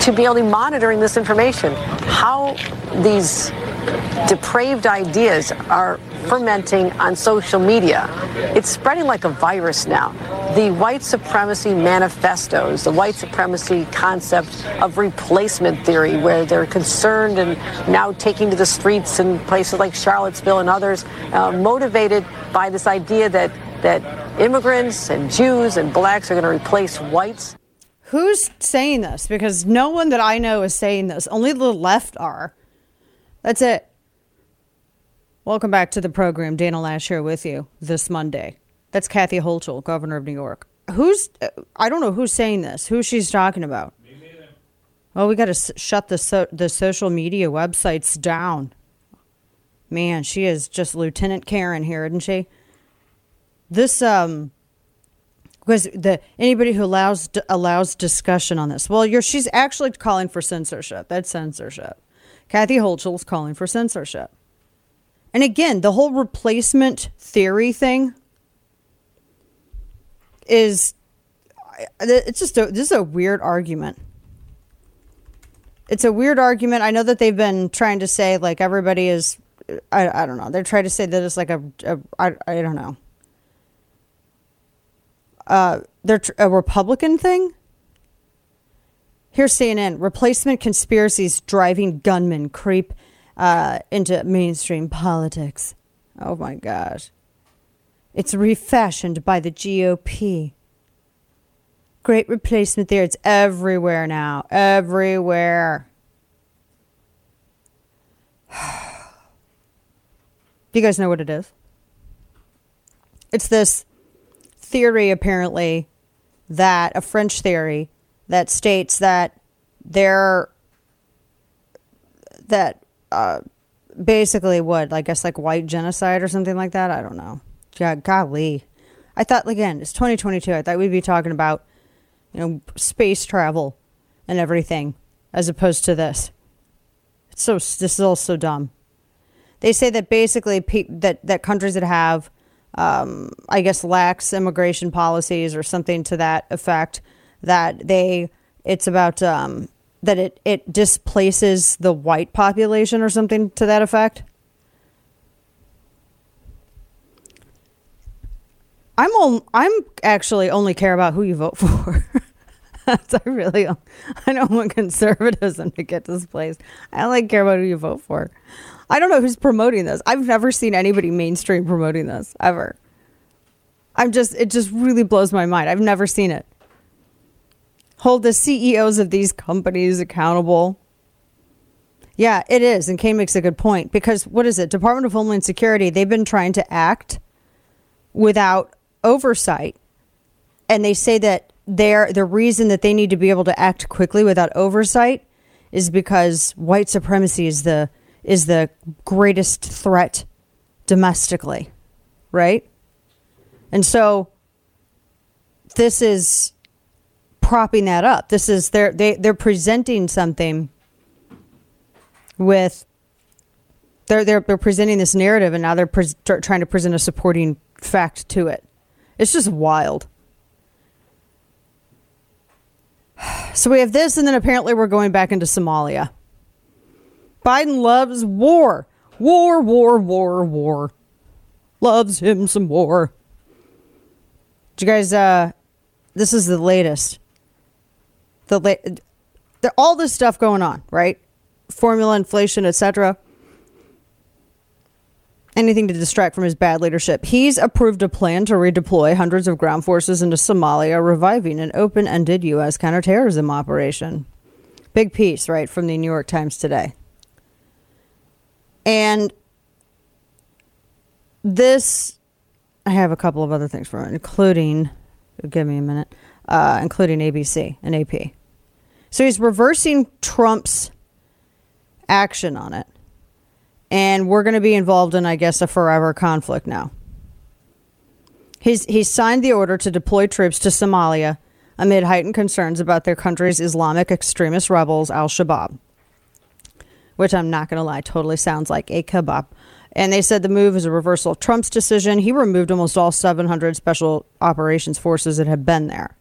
to be to monitoring this information. How these depraved ideas are fermenting on social media. It's spreading like a virus now. The white supremacy manifestos, the white supremacy concept of replacement theory, where they're concerned and now taking to the streets in places like Charlottesville and others, uh, motivated by this idea that that immigrants and Jews and blacks are going to replace whites. Who's saying this? Because no one that I know is saying this. Only the left are. That's it. Welcome back to the program. Dana Loesch here with you this Monday. That's Kathy Hochul, governor of New York. Who's, uh, I don't know who's saying this, who she's talking about. Well, we got to s- shut the so- the social media websites down. Man, she is just Lieutenant Karen here, isn't she? This um because the anybody who allows allows discussion on this. Well, you're she's actually calling for censorship. That's censorship. Kathy Hochul's calling for censorship. And again, the whole replacement theory thing is it's just a this is a weird argument. It's a weird argument. I know that they've been trying to say like everybody is I, I don't know. They're trying to say that it's like a, a I, I don't know. Uh, they're tr- a Republican thing. Here's CNN: replacement conspiracies driving gunmen creep uh, into mainstream politics. Oh my gosh! It's refashioned by the GOP. Great replacement there. It's everywhere now. Everywhere. Do you guys know what it is? It's this theory, apparently, that a French theory that states that there, that uh, basically what, I guess like white genocide or something like that. I don't know. God, golly. I thought, again, it's 2022. I thought we'd be talking about, you know, space travel and everything as opposed to this. It's so, this is all so dumb. They say that basically pe- that, that countries that have um, I guess, lax immigration policies or something to that effect. That they, it's about um, that it it displaces the white population or something to that effect. I'm on, I'm actually only care about who you vote for. That's I really I don't want conservatism to get displaced. I only care about who you vote for. I don't know who's promoting this. I've never seen anybody mainstream promoting this ever. I'm just it just really blows my mind. I've never seen it. Hold the CEOs of these companies accountable. Yeah, it is. And Kay makes a good point because what is it? Department of Homeland Security, they've been trying to act without oversight. And they say that they're, the reason that they need to be able to act quickly without oversight is because white supremacy is the is the greatest threat domestically, right? And so this is propping that up. This is they're they, they're presenting something with they're they're they're presenting this narrative and now they're pre- trying to present a supporting fact to it. It's just wild. So we have this and then apparently we're going back into Somalia. Biden loves war. War, war, war, war. Loves him some war. Did you guys, uh, this is the latest. The, la- the all this stuff going on, right? Formula inflation, etc. Anything to distract from his bad leadership. He's approved a plan to redeploy hundreds of ground forces into Somalia, reviving an open ended U.S. counterterrorism operation. Big piece, right, from the New York Times today. And this, I have a couple of other things for it, including, give me a minute, uh, including ABC and AP. So he's reversing Trump's action on it. And we're going to be involved in, I guess, a forever conflict now. He's, he's signed the order to deploy troops to Somalia amid heightened concerns about their country's Islamic extremist rebels, Al Shabaab which I'm not going to lie, totally sounds like a kebab. And they said the move is a reversal of Trump's decision. He removed almost all 700 special operations forces that had been there.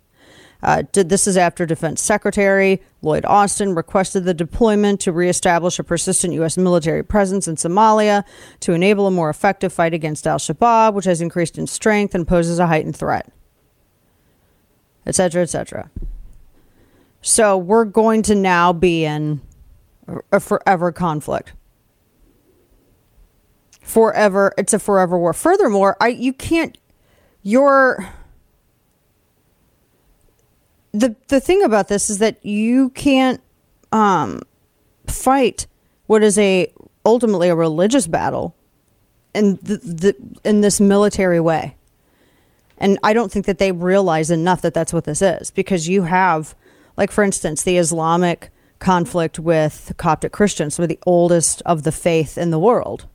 Uh, did, this is after Defense Secretary Lloyd Austin requested the deployment to reestablish a persistent U.S. military presence in Somalia to enable a more effective fight against al Shabaab, which has increased in strength and poses a heightened threat, etc., etc. So we're going to now be in a forever conflict. Forever, it's a forever war. Furthermore, I you can't your the the thing about this is that you can't um fight what is a ultimately a religious battle in the, the in this military way. And I don't think that they realize enough that that's what this is because you have like for instance the Islamic conflict with Coptic Christians, some of the oldest of the faith in the world.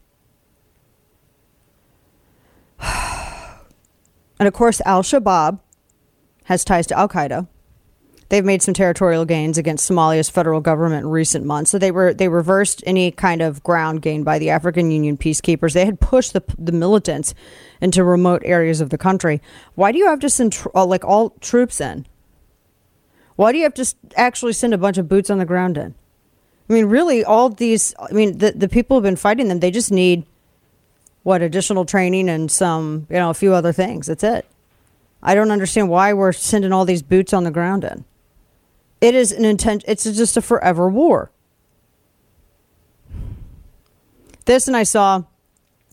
And of course, Al Shabaab has ties to Al Qaeda. They've made some territorial gains against Somalia's federal government in recent months. So they were they reversed any kind of ground gained by the African Union peacekeepers. They had pushed the the militants into remote areas of the country. Why do you have to send tr- uh, like all troops in? Why do you have to actually send a bunch of boots on the ground in? I mean, really, all these. I mean, the the people who've been fighting them, they just need what additional training and some, you know, a few other things. That's it. I don't understand why we're sending all these boots on the ground in. It is an intent. It's just a forever war. This, and I saw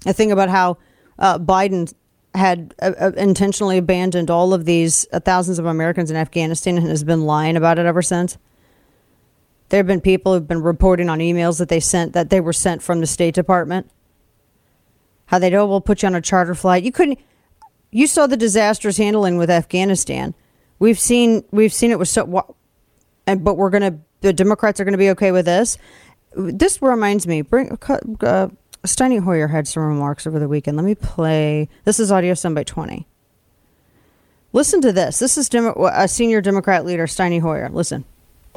a thing about how uh, Biden had uh, uh, intentionally abandoned all of these uh, thousands of Americans in Afghanistan and has been lying about it ever since. There have been people who've been reporting on emails that they sent that they were sent from the State Department how they oh we'll put you on a charter flight. You couldn't. You saw the disastrous handling with Afghanistan. We've seen we've seen it with so. And but we're gonna the Democrats are gonna be okay with this. This reminds me. Bring uh, Steny Hoyer had some remarks over the weekend. Let me play. This is audio by twenty. Listen to this. This is Demo- a senior Democrat leader, Steny Hoyer. Listen.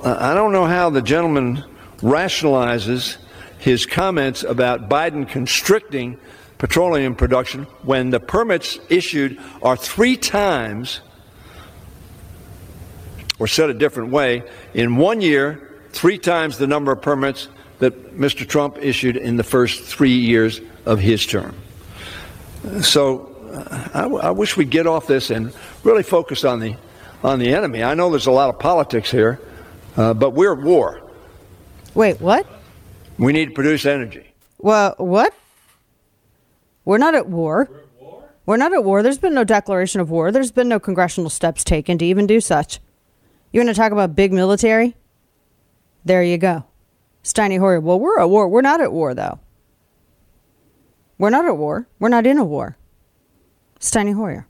I don't know how the gentleman rationalizes his comments about Biden constricting petroleum production when the permits issued are three times, or said a different way, in one year, three times the number of permits that Mr. Trump issued in the first three years of his term. So I, I wish we'd get off this and really focus on the on the enemy. I know there's a lot of politics here, uh, but we're at war. Wait, what? We need to produce energy. Well, what? We're not at war. We're, at war. We're not at war. There's been no declaration of war. There's been no congressional steps taken to even do such. You want to talk about big military? There you go. Steny Hoyer. Well, we're at war. We're not at war, though. We're not at war. We're not in a war. Steny Hoyer.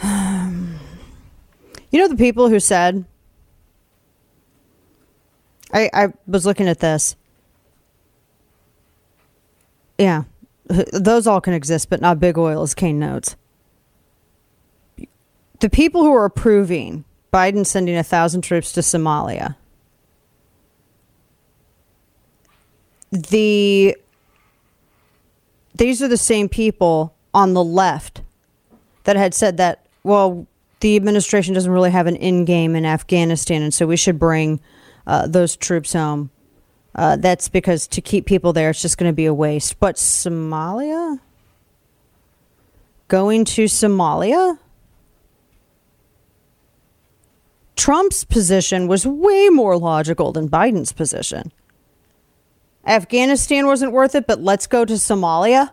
you know the people who said, I, I was looking at this. Yeah. Those all can exist, but not big oil, as Kane notes. The people who are approving Biden sending a thousand troops to Somalia, the these are the same people on the left that had said that, well, the administration doesn't really have an end game in Afghanistan, and so we should bring uh, those troops home. Uh, that's because to keep people there, it's just going to be a waste. But Somalia? Going to Somalia? Trump's position was way more logical than Biden's position. Afghanistan wasn't worth it, but let's go to Somalia.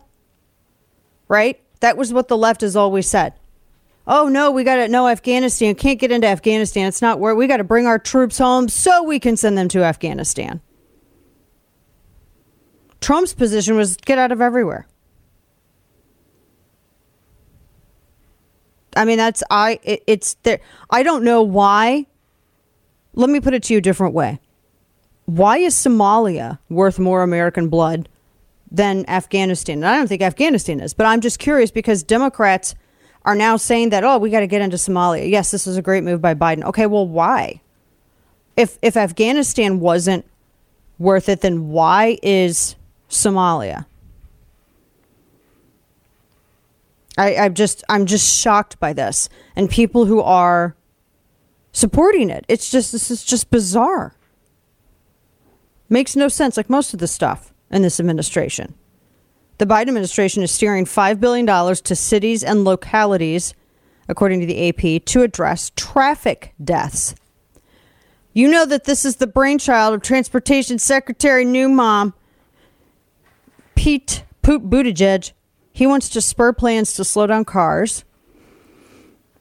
Right? That was what the left has always said. Oh no, we got to no Afghanistan. Can't get into Afghanistan. It's not where we got to bring our troops home so we can send them to Afghanistan. Trump's position was get out of everywhere. I mean, that's I. It, it's there. I don't know why. Let me put it to you a different way. Why is Somalia worth more American blood than Afghanistan? And I don't think Afghanistan is, but I'm just curious because Democrats are now saying that oh, we got to get into Somalia. Yes, this is a great move by Biden. Okay, well, why? If if Afghanistan wasn't worth it, then why is Somalia. I, I'm just I'm just shocked by this and people who are supporting it. It's just this is just bizarre. Makes no sense, like most of the stuff in this administration. The Biden administration is steering $5 billion to cities and localities, according to the AP, to address traffic deaths. You know that this is the brainchild of Transportation Secretary New Mom. Pete Poop Buttigieg, he wants to spur plans to slow down cars,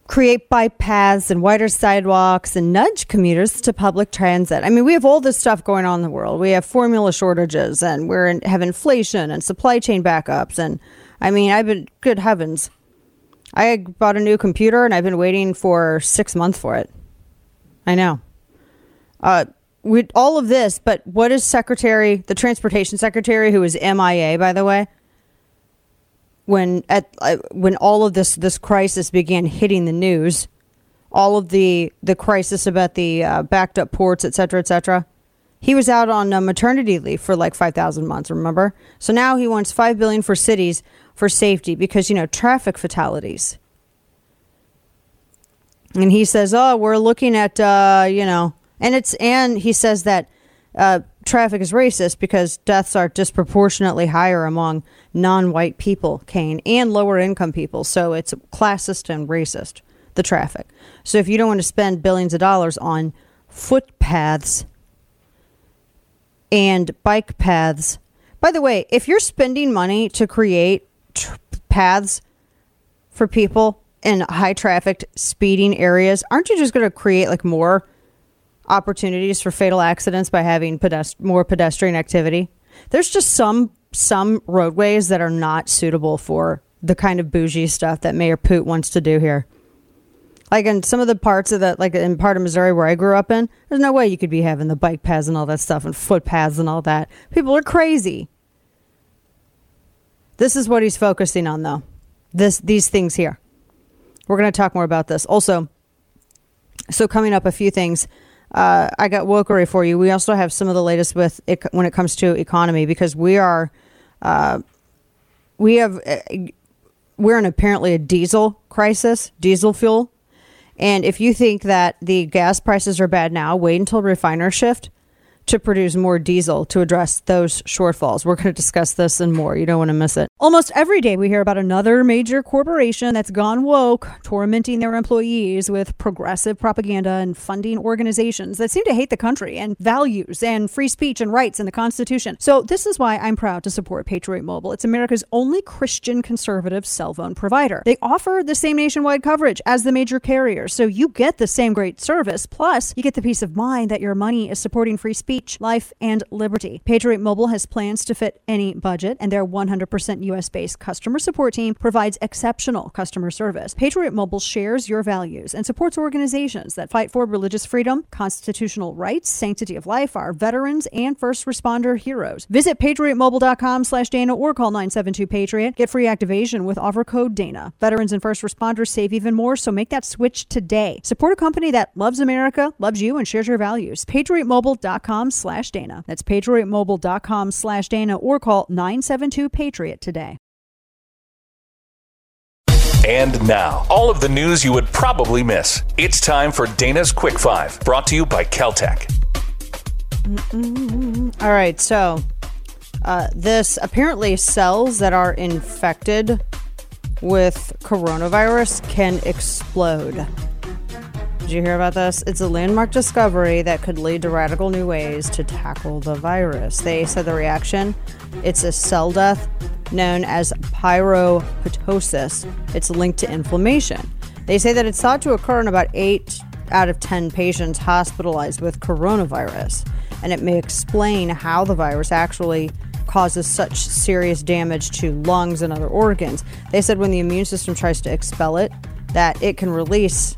create bike paths and wider sidewalks, and nudge commuters to public transit. I mean, we have all this stuff going on in the world. We have formula shortages, and we're in, have inflation and supply chain backups. And I mean, I've been good heavens. I bought a new computer, and I've been waiting for six months for it. I know. Uh, with all of this, but what is Secretary, the Transportation Secretary, who is MIA, by the way, when at uh, when all of this this crisis began hitting the news, all of the the crisis about the uh, backed up ports, et cetera, et cetera. He was out on uh, maternity leave for like five thousand months. Remember? So now he wants five billion for cities for safety because you know traffic fatalities. And he says, "Oh, we're looking at uh, you know," and it's and he says that uh, traffic is racist because deaths are disproportionately higher among non-white people, Kane, and lower income people. So it's classist and racist. The traffic. So if you don't want to spend billions of dollars on footpaths and bike paths, by the way, if you're spending money to create tr- paths for people in high trafficked speeding areas, aren't you just going to create like more opportunities for fatal accidents by having pedest- more pedestrian activity? There's just some some roadways that are not suitable for the kind of bougie stuff that Mayor Poot wants to do here. Like in some of the parts of the, like in part of Missouri where I grew up in, there's no way you could be having the bike paths and all that stuff and footpaths and all that. People are crazy. This is what he's focusing on, though. This these things here. We're going to talk more about this. Also, so coming up, a few things. Uh, I got wokery for you. We also have some of the latest with it, when it comes to economy because we are, uh, we have, uh, we're in apparently a diesel crisis, diesel fuel. And if you think that the gas prices are bad now, wait until refiners shift to produce more diesel to address those shortfalls. We're going to discuss this and more. You don't want to miss it. Almost every day, we hear about another major corporation that's gone woke, tormenting their employees with progressive propaganda and funding organizations that seem to hate the country and values and free speech and rights in the Constitution. So, this is why I'm proud to support Patriot Mobile. It's America's only Christian conservative cell phone provider. They offer the same nationwide coverage as the major carriers, so you get the same great service. Plus, you get the peace of mind that your money is supporting free speech speech, life, and liberty. Patriot Mobile has plans to fit any budget, and their 100% US based customer support team provides exceptional customer service. Patriot Mobile shares your values and supports organizations that fight for religious freedom, constitutional rights, sanctity of life, our veterans, and first responder heroes. Visit patriotmobile.com slash Dana or call 972 Patriot. Get free activation with offer code Dana. Veterans and first responders save even more, so make that switch today. Support a company that loves America, loves you, and shares your values. PatriotMobile.com slash Dana. That's patriotmobile.com slash Dana or call 972 Patriot today. And now, all of the news you would probably miss. It's time for Dana's Quick Five, brought to you by Kel-Tec. All right, so uh, this apparently cells that are infected with coronavirus can explode. Did you hear about this? It's a landmark discovery that could lead to radical new ways to tackle the virus. They said the reaction it's a cell death known as pyroptosis. It's linked to inflammation. They say that it's thought to occur in about 8 out of 10 patients hospitalized with coronavirus, and it may explain how the virus actually causes such serious damage to lungs and other organs. They said when the immune system tries to expel it, that it can release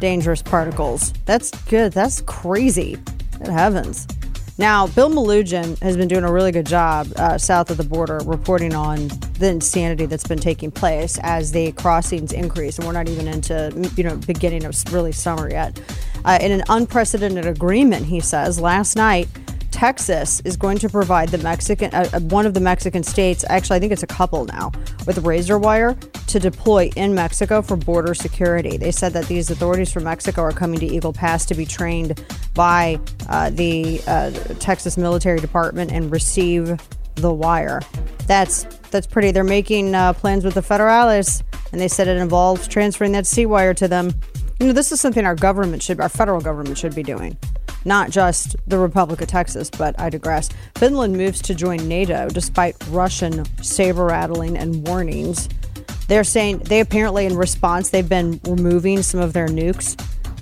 dangerous particles. That's good. That's crazy. Good heavens. Now, Bill Melugin has been doing a really good job uh, south of the border reporting on the insanity that's been taking place as the crossings increase, and we're not even into you know beginning of really summer yet. Uh, in an unprecedented agreement, he says last night Texas is going to provide the Mexican, uh, uh, one of the Mexican states, actually, I think it's a couple now, with razor wire to deploy in Mexico for border security. They said that these authorities from Mexico are coming to Eagle Pass to be trained by uh, the uh, Texas Military Department and receive the wire. That's that's pretty. They're making uh, plans with the federales, and they said it involves transferring that sea wire to them. You know, this is something our government should, our federal government should be doing not just the Republic of Texas, but I digress. Finland moves to join NATO despite Russian saber rattling and warnings. They're saying they apparently, in response, they've been removing some of their nukes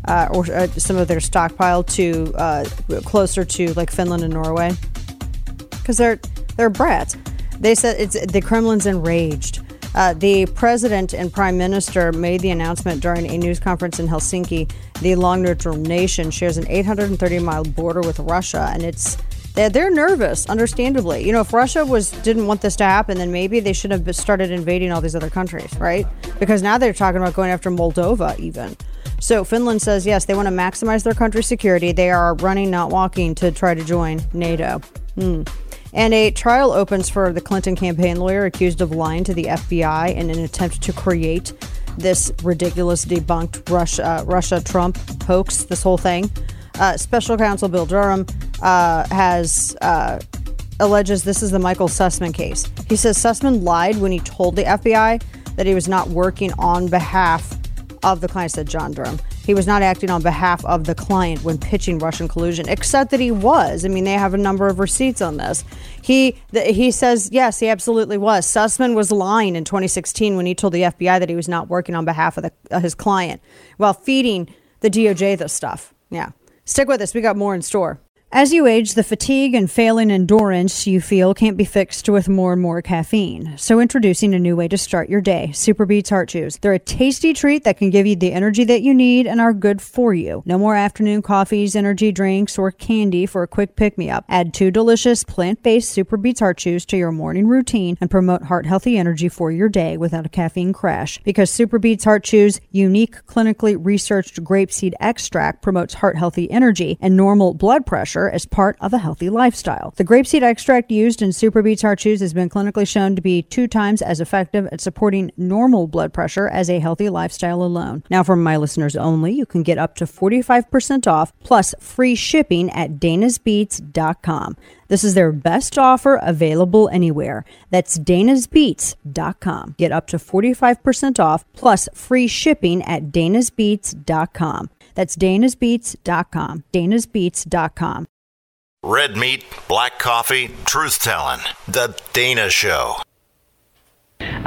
uh, or uh, some of their stockpile to uh, closer to like Finland and Norway because they're they're brats. They said it's the Kremlin's enraged. Uh, the president and prime minister made the announcement during a news conference in Helsinki. The long neutral nation shares an 830 mile border with Russia, and it's they're, nervous, understandably. You know, if Russia was didn't want this to happen, then maybe they should have started invading all these other countries, right? Because now they're talking about going after Moldova, even. So Finland says yes, they want to maximize their country's security. They are running, not walking, to try to join NATO. Hmm. And a trial opens for the Clinton campaign lawyer accused of lying to the FBI in an attempt to create this ridiculous debunked Russia Russia Trump hoax. This whole thing. Uh, Special Counsel Bill Durham uh, has uh, alleges this is the Michael Sussmann case. He says Sussmann lied when he told the FBI that he was not working on behalf of the client. Said John Durham. He was not acting on behalf of the client when pitching Russian collusion, except that he was. I mean, they have a number of receipts on this. He th- he says yes, he absolutely was. Sussmann was lying in 2016 when he told the FBI that he was not working on behalf of the, uh, his client while feeding the DOJ this stuff. Yeah. Stick with us. We got more in store. As you age, the fatigue and failing endurance you feel can't be fixed with more and more caffeine. So, introducing a new way to start your day Super Beets Heart Chews. They're a tasty treat that can give you the energy that you need and are good for you. No more afternoon coffees, energy drinks, or candy for a quick pick me up. Add two delicious plant based Super Beets Heart Chews to your morning routine and promote heart healthy energy for your day without a caffeine crash. Because Super Beets Heart Chews' unique, clinically researched grapeseed extract promotes heart healthy energy and normal blood pressure as part of a healthy lifestyle. The grapeseed extract used in Super Beets Heart Chews has been clinically shown to be two times as effective at supporting normal blood pressure as a healthy lifestyle alone. Now, for my listeners only, you can get up to 45% off plus free shipping at danasbeets.com. This is their best offer available anywhere. That's danasbeets.com. Get up to 45% off plus free shipping at danasbeets.com. That's danasbeets.com. danasbeets.com. Red meat, black coffee, truth telling. The Dana Show.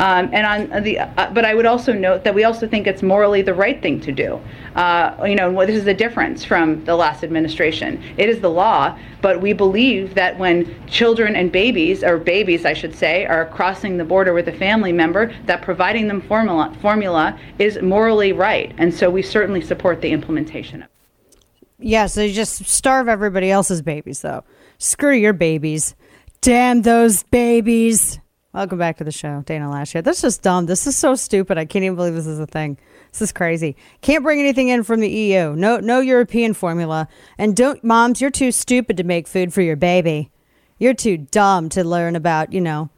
Um, and on the, uh, but I would also note that we also think it's morally the right thing to do. Uh, you know, this is the difference from the last administration. It is the law, but we believe that when children and babies, or babies, I should say, are crossing the border with a family member, that providing them formula formula is morally right, and so we certainly support the implementation of. Yeah, so just starve everybody else's babies, though. Screw your babies. Damn those babies. Welcome back to the show, Dana here. This is dumb. This is so stupid. I can't even believe this is a thing. This is crazy. Can't bring anything in from the EU. No, no European formula. And don't, moms, you're too stupid to make food for your baby. You're too dumb to learn about, you know,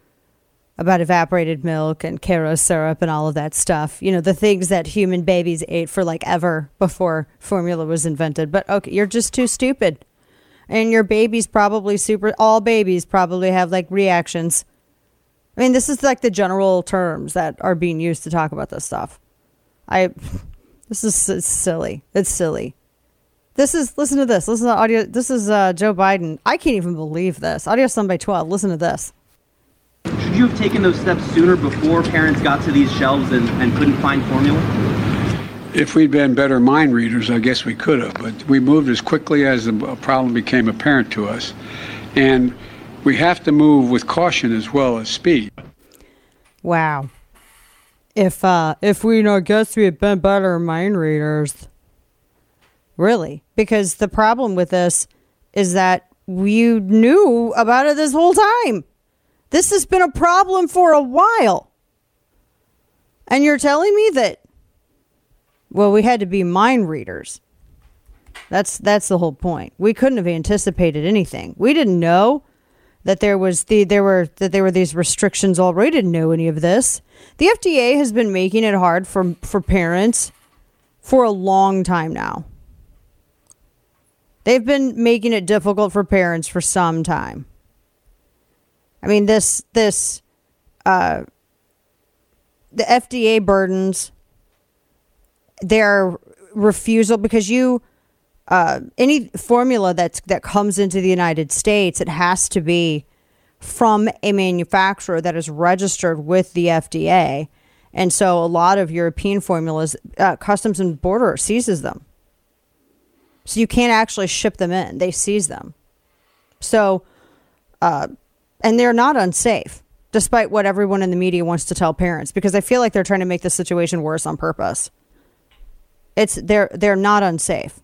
about evaporated milk and Karo syrup and all of that stuff. You know, the things that human babies ate for like ever before formula was invented. But okay, you're just too stupid. And your babies probably super, all babies probably have like reactions. I mean, this is like the general terms that are being used to talk about this stuff. I, this is it's silly. It's silly. This is, listen to this. Listen to audio. This is uh, Joe Biden. I can't even believe this. Audio Sun by 12. Listen to this. Should you have taken those steps sooner before parents got to these shelves and, and couldn't find formula? If we'd been better mind readers, I guess we could have. But we moved as quickly as the problem became apparent to us. And we have to move with caution as well as speed. Wow. If uh if we you know guess we had been better mind readers. Really? Because the problem with this is that you knew about it this whole time. This has been a problem for a while. And you're telling me that well, we had to be mind readers. That's that's the whole point. We couldn't have anticipated anything. We didn't know that there was the there were that there were these restrictions already. Didn't know any of this. The FDA has been making it hard for for parents for a long time now. They've been making it difficult for parents for some time. I mean this this uh the FDA burdens their refusal because you uh, any formula that's that comes into the United States, it has to be from a manufacturer that is registered with the FDA. And so a lot of European formulas, uh, Customs and Border seizes them. So you can't actually ship them in, they seize them. So, uh, and they're not unsafe. despite what everyone in the media wants to tell parents, because I feel like they're trying to make the situation worse on purpose. It's they're they're not unsafe.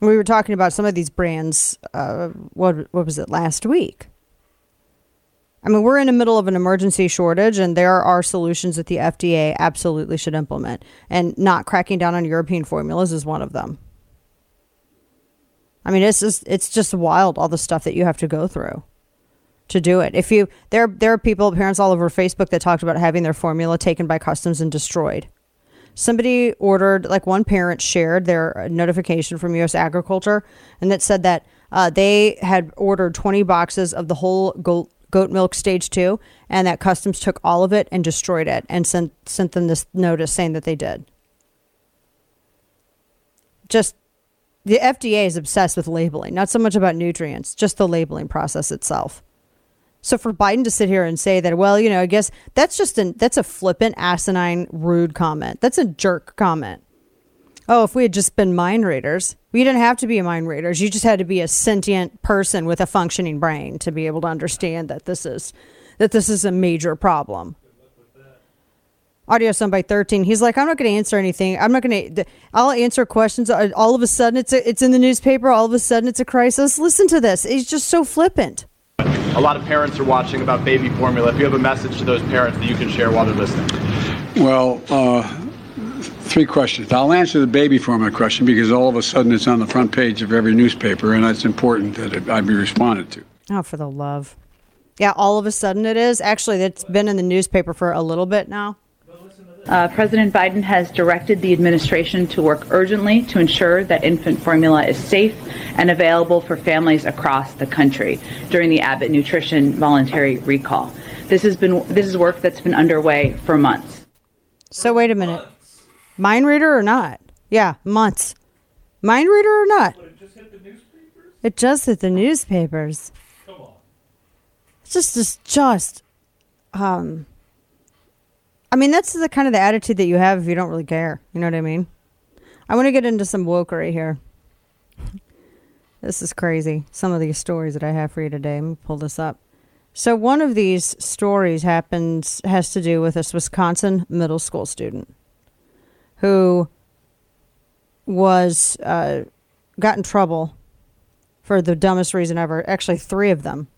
We were talking about some of these brands. Uh, what what was it last week? I mean, we're in the middle of an emergency shortage, and there are solutions that the FDA absolutely should implement. And not cracking down on European formulas is one of them. I mean, it's just it's just wild all the stuff that you have to go through to do it. If you there there are people, parents all over Facebook that talked about having their formula taken by customs and destroyed. Somebody ordered, like one parent shared their notification from U.S. Agriculture, and that said that uh, they had ordered 20 boxes of the whole goat goat milk stage two, and that customs took all of it and destroyed it, and sent sent them this notice saying that they did. Just the FDA is obsessed with labeling, not so much about nutrients, just the labeling process itself. So for Biden to sit here and say that, well, you know, I guess that's just an that's a flippant, asinine, rude comment. That's a jerk comment. Oh, if we had just been mind readers, we didn't have to be mind readers. You just had to be a sentient person with a functioning brain to be able to understand that this is that this is a major problem. Audio sent by 13. He's like, I'm not going to answer anything. I'm not going to. I'll answer questions. All of a sudden, it's a, it's in the newspaper. All of a sudden, it's a crisis. Listen to this. He's just so flippant. A lot of parents are watching about baby formula. If you have a message to those parents that you can share while they're listening. Well, uh, three questions. I'll answer the baby formula question because all of a sudden it's on the front page of every newspaper, and it's important that it, I be responded to. Oh, for the love. Yeah, all of a sudden it is. Actually, it's been in the newspaper for a little bit now. Uh, President Biden has directed the administration to work urgently to ensure that infant formula is safe and available for families across the country during the Abbott Nutrition voluntary recall. This has been this is work that's been underway for months. So wait a minute, mind reader or not? Yeah, months. Mind reader or not? It just hit the newspapers. It just hit the newspapers. Come on. It's just, just, just, um I mean, that's the kind of the attitude that you have if you don't really care. You know what I mean? I want to get into some wokery here. This is crazy. Some of these stories that I have for you today. Let me pull this up. So one of these stories happens has to do with this Wisconsin middle school student who was uh, got in trouble for the dumbest reason ever. Actually, three of them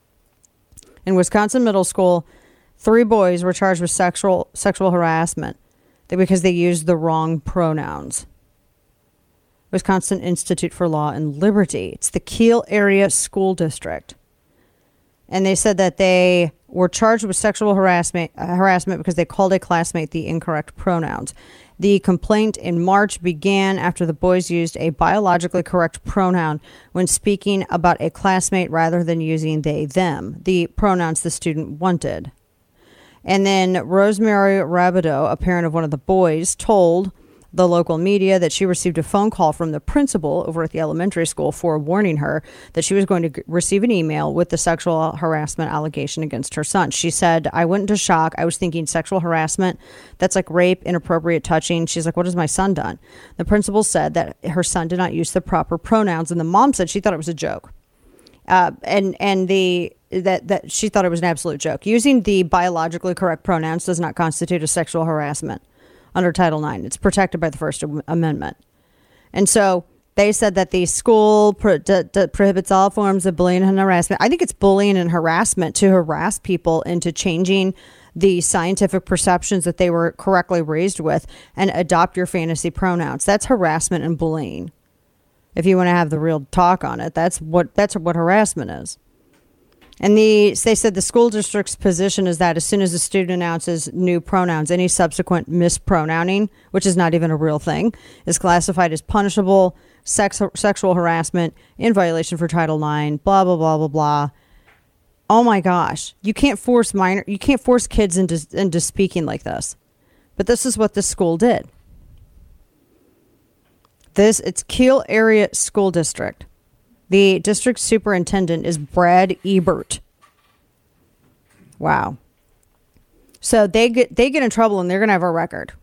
in Wisconsin middle school Three boys were charged with sexual sexual harassment because they used the wrong pronouns. Wisconsin Institute for Law and Liberty. It's the Kiel Area School District. And they said that they were charged with sexual harassment uh, harassment because they called a classmate the incorrect pronouns. The complaint in March began after the boys used a biologically correct pronoun when speaking about a classmate rather than using they them, the pronouns the student wanted. And then Rosemary Rabideau, a parent of one of the boys, told the local media that she received a phone call from the principal over at the elementary school for warning her that she was going to receive an email with the sexual harassment allegation against her son. She said, I went into shock. I was thinking sexual harassment. That's like rape, inappropriate touching. She's like, What has my son done? The principal said that her son did not use the proper pronouns, and the mom said she thought it was a joke. Uh, and and the that that she thought it was an absolute joke. Using the biologically correct pronouns does not constitute a sexual harassment under Title IX. It's protected by the First Amendment, and so they said that the school pro- d- d- prohibits all forms of bullying and harassment. I think it's bullying and harassment to harass people into changing the scientific perceptions that they were correctly raised with and adopt your fantasy pronouns. That's harassment and bullying. If you want to have the real talk on it, that's what that's what harassment is. And the they said the school district's position is that as soon as a student announces new pronouns, any subsequent mispronouncing, which is not even a real thing, is classified as punishable sex, sexual harassment in violation for Title IX. Blah blah blah blah blah. Oh my gosh, you can't force minor, you can't force kids into into speaking like this. But this is what the school did. This it's Kiel Area School District. The district superintendent is Brad Ebert. Wow. So they get they get in trouble and they're going to have a record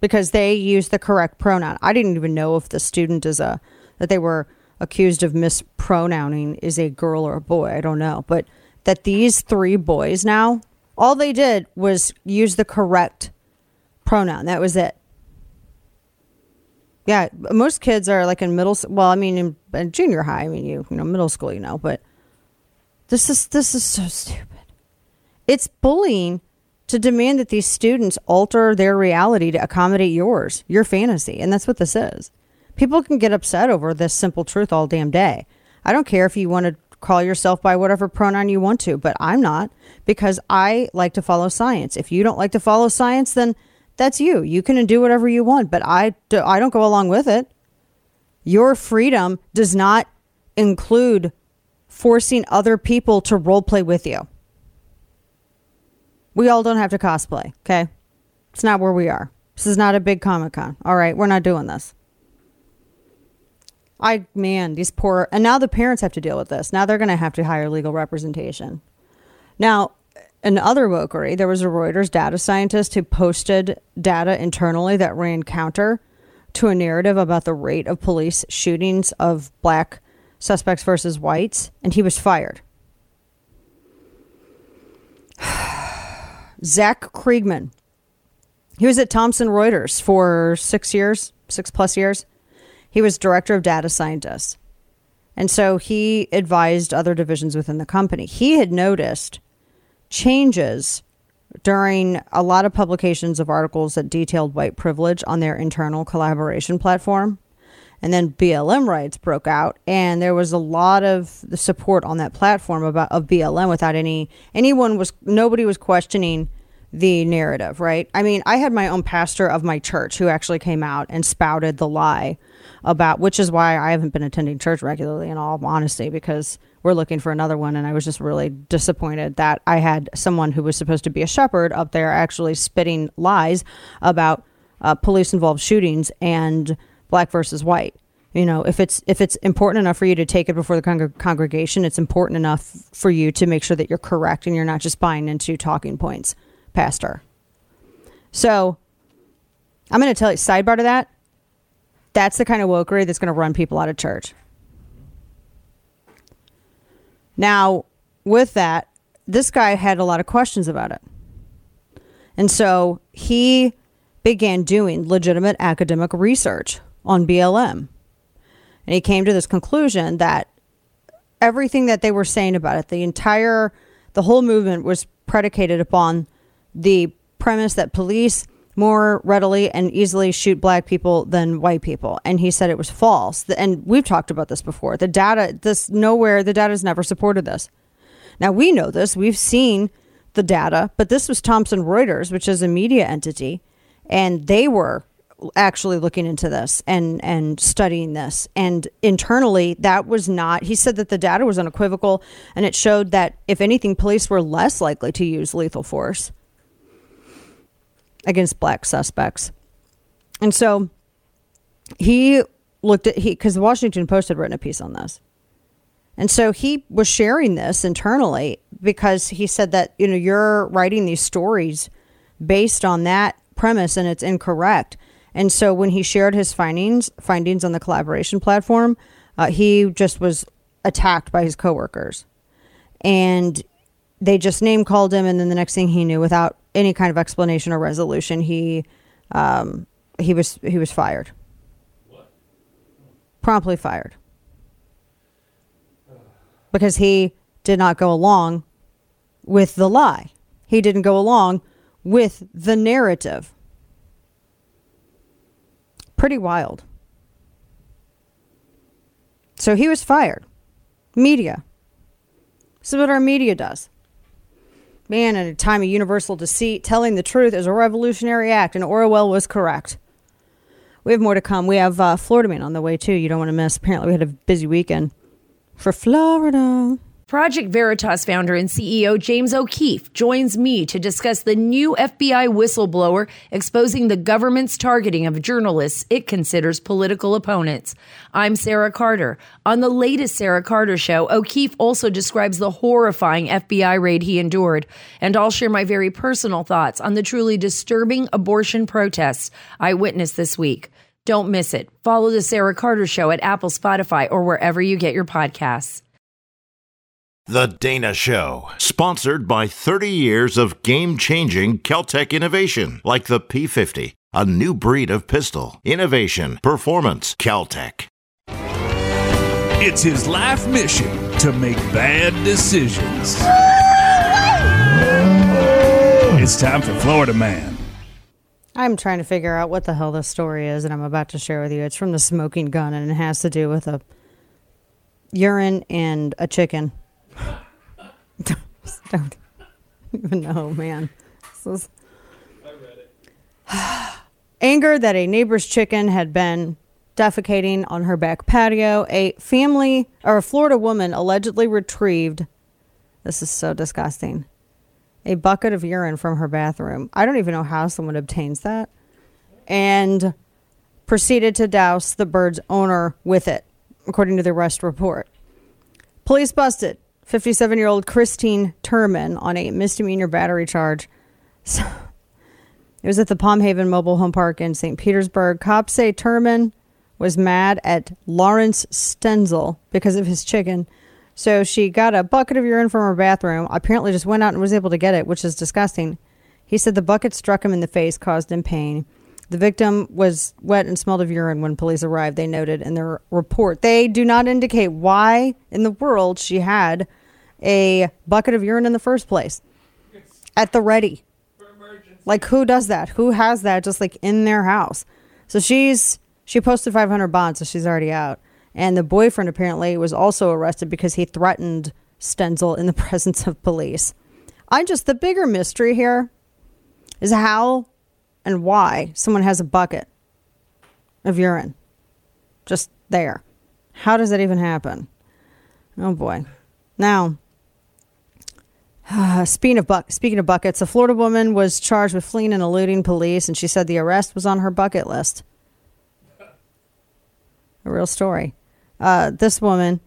because they use the correct pronoun. I didn't even know if the student is a that they were accused of mispronouncing is a girl or a boy. I don't know, but that these three boys now, all they did was use the correct pronoun. That was it. Yeah, most kids are like in middle. Well, I mean, in, in junior high. I mean, you you know, middle school, you know. But this is this is so stupid. It's bullying to demand that these students alter their reality to accommodate yours, your fantasy, and that's what this is. People can get upset over this simple truth all damn day. I don't care if you want to call yourself by whatever pronoun you want to, but I'm not because I like to follow science. If you don't like to follow science, then that's you. You can do whatever you want, but I, do, I don't go along with it. Your freedom does not include forcing other people to role play with you. We all don't have to cosplay, okay? It's not where we are. This is not a big Comic Con. All right, we're not doing this. I man, these poor and now the parents have to deal with this. Now they're going to have to hire legal representation. Now, in other wokery, there was a Reuters data scientist who posted data internally that ran counter to a narrative about the rate of police shootings of black suspects versus whites, and he was fired. Zach Kriegman. He was at Thomson Reuters for six years, six plus years. He was director of data scientists. And so he advised other divisions within the company. He had noticed changes during a lot of publications of articles that detailed white privilege on their internal collaboration platform. And then BLM riots broke out, and there was a lot of support on that platform about of BLM without any anyone was nobody was questioning the narrative, right? I mean, I had my own pastor of my church who actually came out and spouted the lie about, which is why I haven't been attending church regularly in all honesty, because we're looking for another one. And I was just really disappointed that I had someone who was supposed to be a shepherd up there actually spitting lies about uh, police involved shootings and black versus white. You know, if it's if it's important enough for you to take it before the con- congregation, it's important enough for you to make sure that you're correct and you're not just buying into talking points, pastor. So, I'm going to tell you sidebar to that. That's the kind of wokery that's going to run people out of church. Now, with that, this guy had a lot of questions about it. And so he began doing legitimate academic research on BLM. And he came to this conclusion that everything that they were saying about it, the entire, the whole movement was predicated upon the premise that police more readily and easily shoot black people than white people. And he said it was false. And we've talked about this before. The data, this nowhere, the data has never supported this. Now we know this. We've seen the data, but this was Thomson Reuters, which is a media entity, and they were actually looking into this and and studying this and internally that was not he said that the data was unequivocal and it showed that if anything police were less likely to use lethal force against black suspects. And so he looked at he because the Washington Post had written a piece on this. And so he was sharing this internally because he said that, you know, you're writing these stories based on that premise and it's incorrect. And so when he shared his findings findings on the collaboration platform, uh, he just was attacked by his coworkers. And they just name called him and then the next thing he knew without any kind of explanation or resolution, he um, he was he was fired. What? Promptly fired because he did not go along with the lie. He didn't go along with the narrative. Pretty wild. So he was fired. Media. This is what our media does. Man, in a time of universal deceit, telling the truth is a revolutionary act, and Orwell was correct. We have more to come. We have uh, Florida Man on the way, too. You don't want to miss. Apparently, we had a busy weekend for Florida. Project Veritas founder and CEO James O'Keefe joins me to discuss the new FBI whistleblower exposing the government's targeting of journalists it considers political opponents. I'm Sarah Carter. On the latest Sarah Carter show, O'Keefe also describes the horrifying FBI raid he endured, and I'll share my very personal thoughts on the truly disturbing abortion protests I witnessed this week. Don't miss it. Follow the Sarah Carter show at Apple, Spotify, or wherever you get your podcasts. The Dana Show, sponsored by 30 years of game changing Kel-Tec innovation, like the P50, a new breed of pistol. Innovation, performance, Kel-Tec. It's his life mission to make bad decisions. It's time for Florida Man. I'm trying to figure out what the hell this story is, and I'm about to share with you. It's from the smoking gun, and it has to do with a urine and a chicken. Don't even know, oh, man. This is- Anger that a neighbor's chicken had been defecating on her back patio. A family or a Florida woman allegedly retrieved. This is so disgusting. A bucket of urine from her bathroom. I don't even know how someone obtains that. And proceeded to douse the bird's owner with it, according to the arrest report. Police busted 57 year old Christine Turman on a misdemeanor battery charge. So, it was at the Palm Haven Mobile Home Park in St. Petersburg. Cops say Turman was mad at Lawrence Stenzel because of his chicken. So she got a bucket of urine from her bathroom, apparently just went out and was able to get it, which is disgusting. He said the bucket struck him in the face, caused him pain. The victim was wet and smelled of urine when police arrived, they noted in their report. They do not indicate why in the world she had a bucket of urine in the first place at the ready. Like who does that? Who has that just like in their house? So she's she posted 500 bonds, so she's already out. And the boyfriend apparently was also arrested because he threatened Stenzel in the presence of police. I just the bigger mystery here is how and why someone has a bucket of urine just there. How does that even happen? Oh boy. Now, speaking of buck, speaking of buckets, a Florida woman was charged with fleeing and eluding police, and she said the arrest was on her bucket list. A real story. Uh, this woman,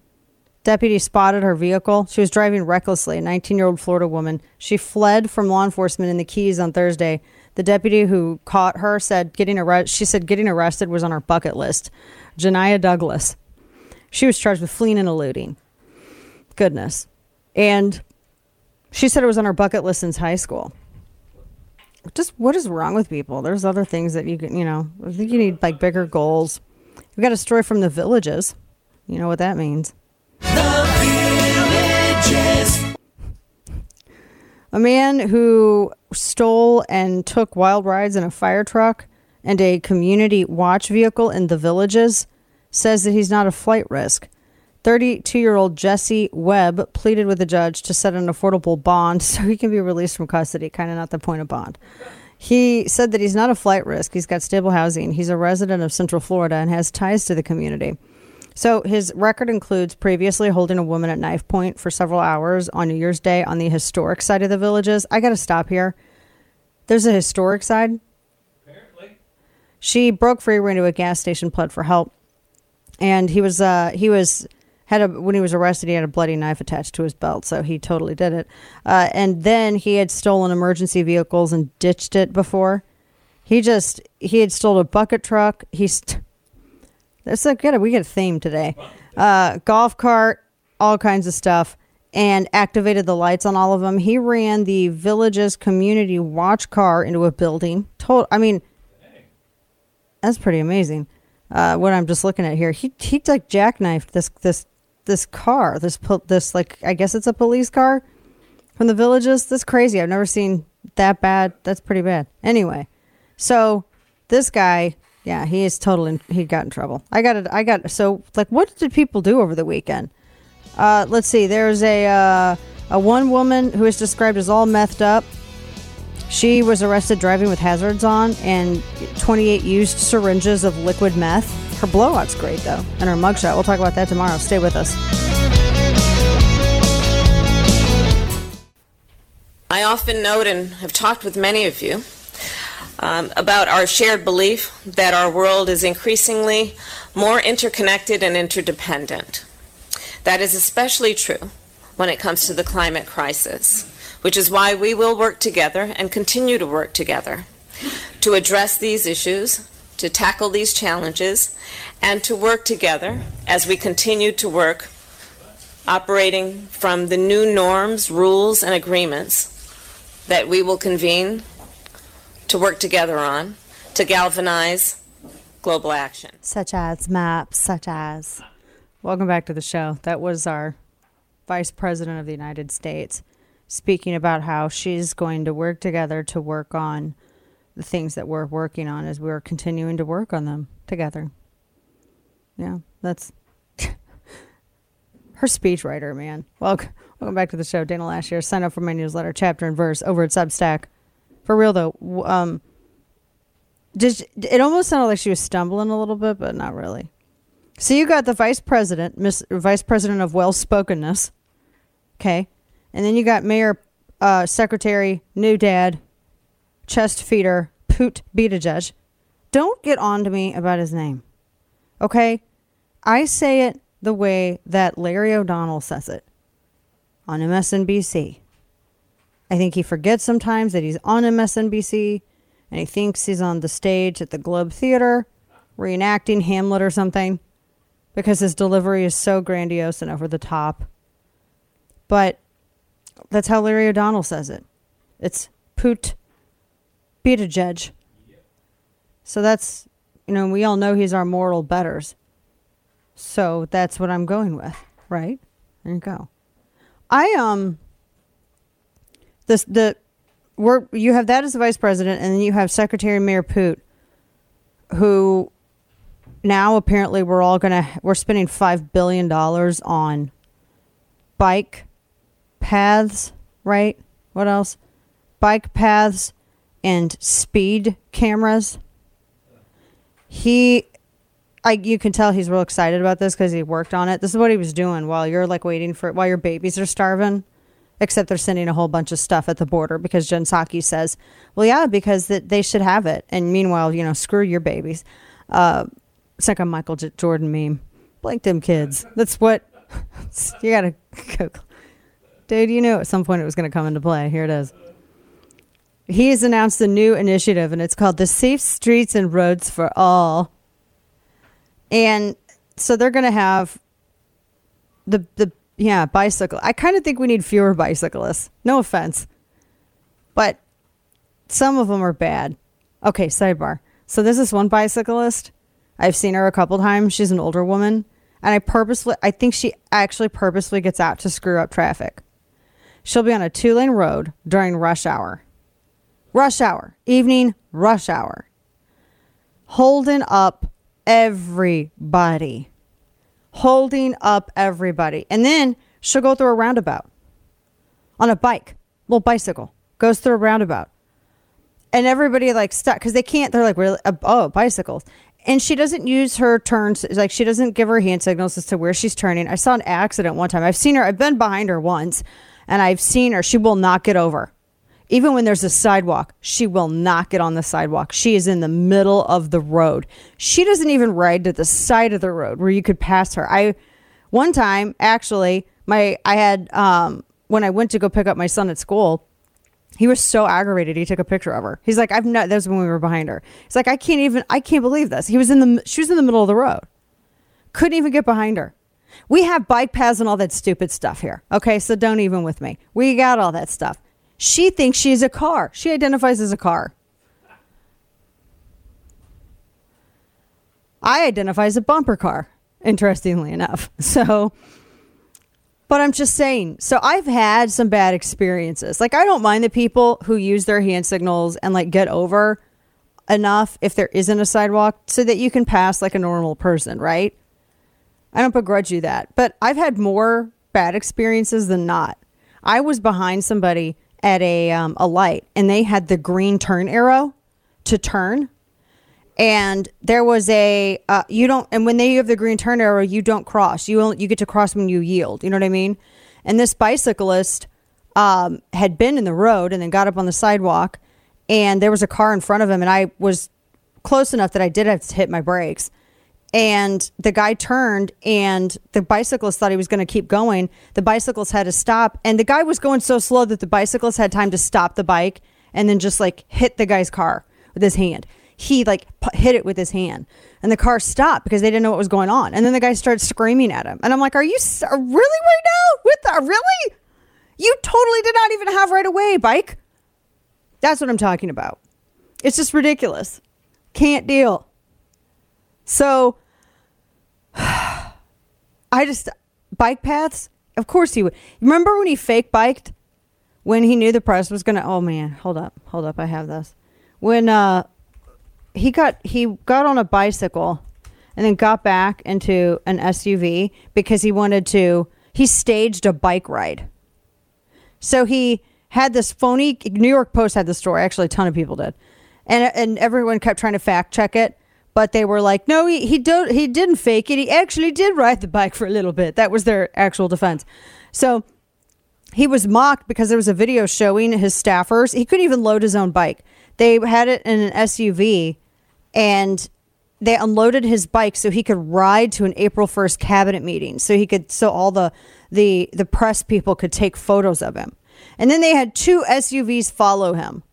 deputy spotted her vehicle. She was driving recklessly. A 19-year-old Florida woman. She fled from law enforcement in the Keys on Thursday. The deputy who caught her said getting arrested. She said getting arrested was on her bucket list. Janiyah Douglas. She was charged with fleeing and eluding. Goodness. And she said it was on her bucket list since high school. Just what is wrong with people? There's other things that you can, you know, I think you need like bigger goals. We got a story from the villages. You know what that means. The villages. A man who stole and took wild rides in a fire truck and a community watch vehicle in the villages says that he's not a flight risk. 32 year old Jesse Webb pleaded with the judge to set an affordable bond so he can be released from custody. Kind of not the point of bond. He said that he's not a flight risk. He's got stable housing. He's a resident of Central Florida and has ties to the community. So his record includes previously holding a woman at knife point for several hours on New Year's Day on the historic side of the villages. I got to stop here. There's a historic side. Apparently. She broke free, ran to a gas station, pled for help, and he was uh, he was had a when he was arrested, he had a bloody knife attached to his belt, so he totally did it. Uh, and then he had stolen emergency vehicles and ditched it before. He just he had stolen a bucket truck. He's st- that's a good. We get a theme today. Uh, golf cart, all kinds of stuff, and activated the lights on all of them. He ran the village's community watch car into a building. Told, I mean, that's pretty amazing. Uh, what I'm just looking at here, he he like jackknifed this this this car. This this like I guess it's a police car from the villages. That's crazy. I've never seen that bad. That's pretty bad. Anyway, so this guy, yeah, he is totally he got in trouble. I got it. I got so like what did people do over the weekend? Uh, let's see. There's a uh, a one woman who is described as all methed up. She was arrested driving with hazards on and 28 used syringes of liquid meth. Her blowout's great though, and her mugshot. We'll talk about that tomorrow. Stay with us. I often note and have talked with many of you um, about our shared belief that our world is increasingly more interconnected and interdependent. That is especially true when it comes to the climate crisis, which is why we will work together and continue to work together to address these issues, to tackle these challenges, and to work together as we continue to work operating from the new norms, rules, and agreements that we will convene to work together on to galvanize global action. Such as maps, such as. Welcome back to the show. That was our Vice President of the United States speaking about how she's going to work together to work on the things that we're working on as we're continuing to work on them together. Yeah, that's her speechwriter, man. Welcome, welcome back to the show. Dana Loesch here. Sign up for my newsletter, chapter and verse, over at Substack. For real though, um, just it almost sounded like she was stumbling a little bit, but not really. So you got the vice president, Miss Vice President of Well Spokenness, okay, and then you got Mayor, uh, Secretary, New Dad, Chest Feeder, Poot Buttigieg. Don't get on to me about his name, okay? I say it the way that Larry O'Donnell says it on MSNBC. I think he forgets sometimes that he's on MSNBC and he thinks he's on the stage at the Globe Theater reenacting Hamlet or something because his delivery is so grandiose and over the top. But that's how Larry O'Donnell says it. It's Poot Buttigieg. So that's, you know, we all know he's our moral betters. So that's what I'm going with, right? There you go. I um this the we're you have that as the vice president, and then you have Secretary Mayor Poot, who now apparently we're all gonna we're spending five billion dollars on bike paths, right? What else? Bike paths and speed cameras. He I, you can tell he's real excited about this because he worked on it. This is what he was doing while you're like waiting for while your babies are starving. Except they're sending a whole bunch of stuff at the border because Jen Psaki says, "Well, yeah, because that they should have it." And meanwhile, you know, screw your babies. Uh, a Michael Jordan meme. Blank them kids. That's what you gotta go. Dude, you knew at some point it was to come into play. Here it is. He has announced a new initiative, and it's called the Safe Streets and Roads for All. And so they're to have the the yeah bicycle. I kind of think we need fewer bicyclists. No offense, but some of them are bad. Okay, sidebar. So this one bicyclist. I've seen her a couple times. She's an older woman, and I purposely I think she actually purposely gets out to screw up traffic. She'll be on a two lane road during rush hour. Rush hour, evening rush hour. Holding up everybody. Holding up everybody. And then she'll go through a roundabout on a bike, little bicycle, goes through a roundabout. And everybody like stuck because they can't, they're like, really, oh, bicycles. And she doesn't use her turns, like, she doesn't give her hand signals as to where she's turning. I saw an accident one time. I've seen her, I've been behind her once, and I've seen her. She will not get over. Even when there's a sidewalk, she will not get on the sidewalk. She is in the middle of the road. She doesn't even ride to the side of the road where you could pass her. I one time actually, my I had um when I went to go pick up my son at school, he was so aggravated. He took a picture of her. He's like, "I've not." That was when we were behind her. He's like, "I can't even. I can't believe this." He was in the. She was in the middle of the road. Couldn't even get behind her. We have bike paths and all that stupid stuff here. Okay, so don't even with me. We got all that stuff. She thinks she's a car. She identifies as a car. I identify as a bumper car, interestingly enough. So, but I'm just saying. So I've had some bad experiences. Like, I don't mind the people who use their hand signals and like get over enough if there isn't a sidewalk so that you can pass like a normal person, right? I don't begrudge you that. But I've had more bad experiences than not. I was behind somebody at a um, a light and they had the green turn arrow to turn and there was a uh, you don't and when they have the green turn arrow you don't cross. You only, you get to cross when you yield. You know what i mean? And this bicyclist um, had been in the road and then got up on the sidewalk and there was a car in front of him and i was close enough that i did have to hit my brakes. And the guy turned and the bicyclist thought he was going to keep going. The bicyclist had to stop and the guy was going so slow that the bicyclist had time to stop the bike and then just like hit the guy's car with his hand he like pu- hit it with his hand, and the car stopped because they didn't know what was going on. And then the guy started screaming at him, and I'm like, "Are you s- really right now with the really? You totally did not even have right away, bike." That's what I'm talking about. It's just ridiculous. Can't deal. So I just bike paths. Of course he would. Remember when he fake biked when he knew the press was gonna? Oh man, hold up, hold up. I have this. When uh he got he got on a bicycle and then got back into an SUV because he wanted to. He staged a bike ride. So he had this phony. New York Post had the story. Actually, a ton of people did, and and everyone kept trying to fact check it, but they were like, no, he he don't he didn't fake it. He actually did ride the bike for a little bit. That was their actual defense. So he was mocked because there was a video showing his staffers. He couldn't even load his own bike. They had it in an SUV, and they unloaded his bike so he could ride to an April 1st cabinet meeting so he could so all the the the press people could take photos of him. And then they had two SUVs follow him.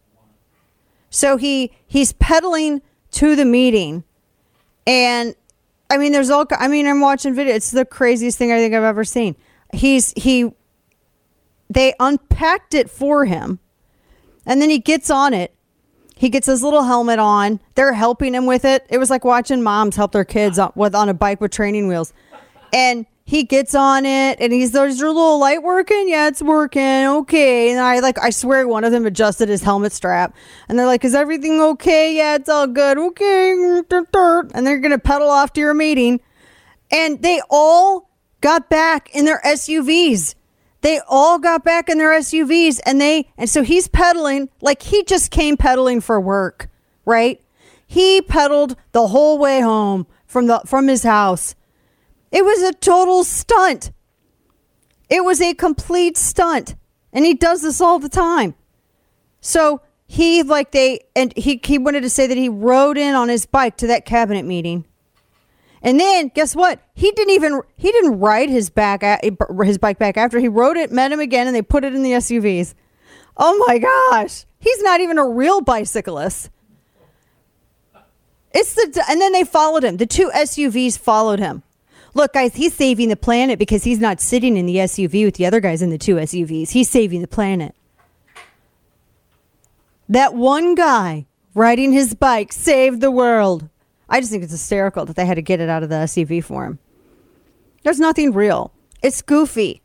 So he he's pedaling to the meeting and I mean there's all I mean I'm watching video it's the craziest thing I think I've ever seen. He's he they unpacked it for him and then he gets on it he gets his little helmet on. They're helping him with it. It was like watching moms help their kids on, with on a bike with training wheels. And he gets on it and he's there's your little light working? Yeah, it's working. Okay. And I like I swear one of them adjusted his helmet strap. And they're like, Is everything okay? Yeah, it's all good. Okay. And they're gonna pedal off to your meeting. And they all got back in their SUVs they all got back in their SUVs and they and so he's pedaling like he just came pedaling for work, right? He pedaled the whole way home from the from his house. It was a total stunt. It was a complete stunt. And he does this all the time. So he like they and he he wanted to say that he rode in on his bike to that cabinet meeting. And then guess what? He didn't even he didn't ride his back his bike back after he rode it, met him again, and they put it in the SUVs. Oh my gosh, he's not even a real bicyclist. It's the and then they followed him. The two SUVs followed him. Look, guys, he's saving the planet because he's not sitting in the SUV with the other guys in the two SUVs. He's saving the planet. That one guy riding his bike saved the world. I just think it's hysterical that they had to get it out of the SUV for him. There's nothing real. It's goofy.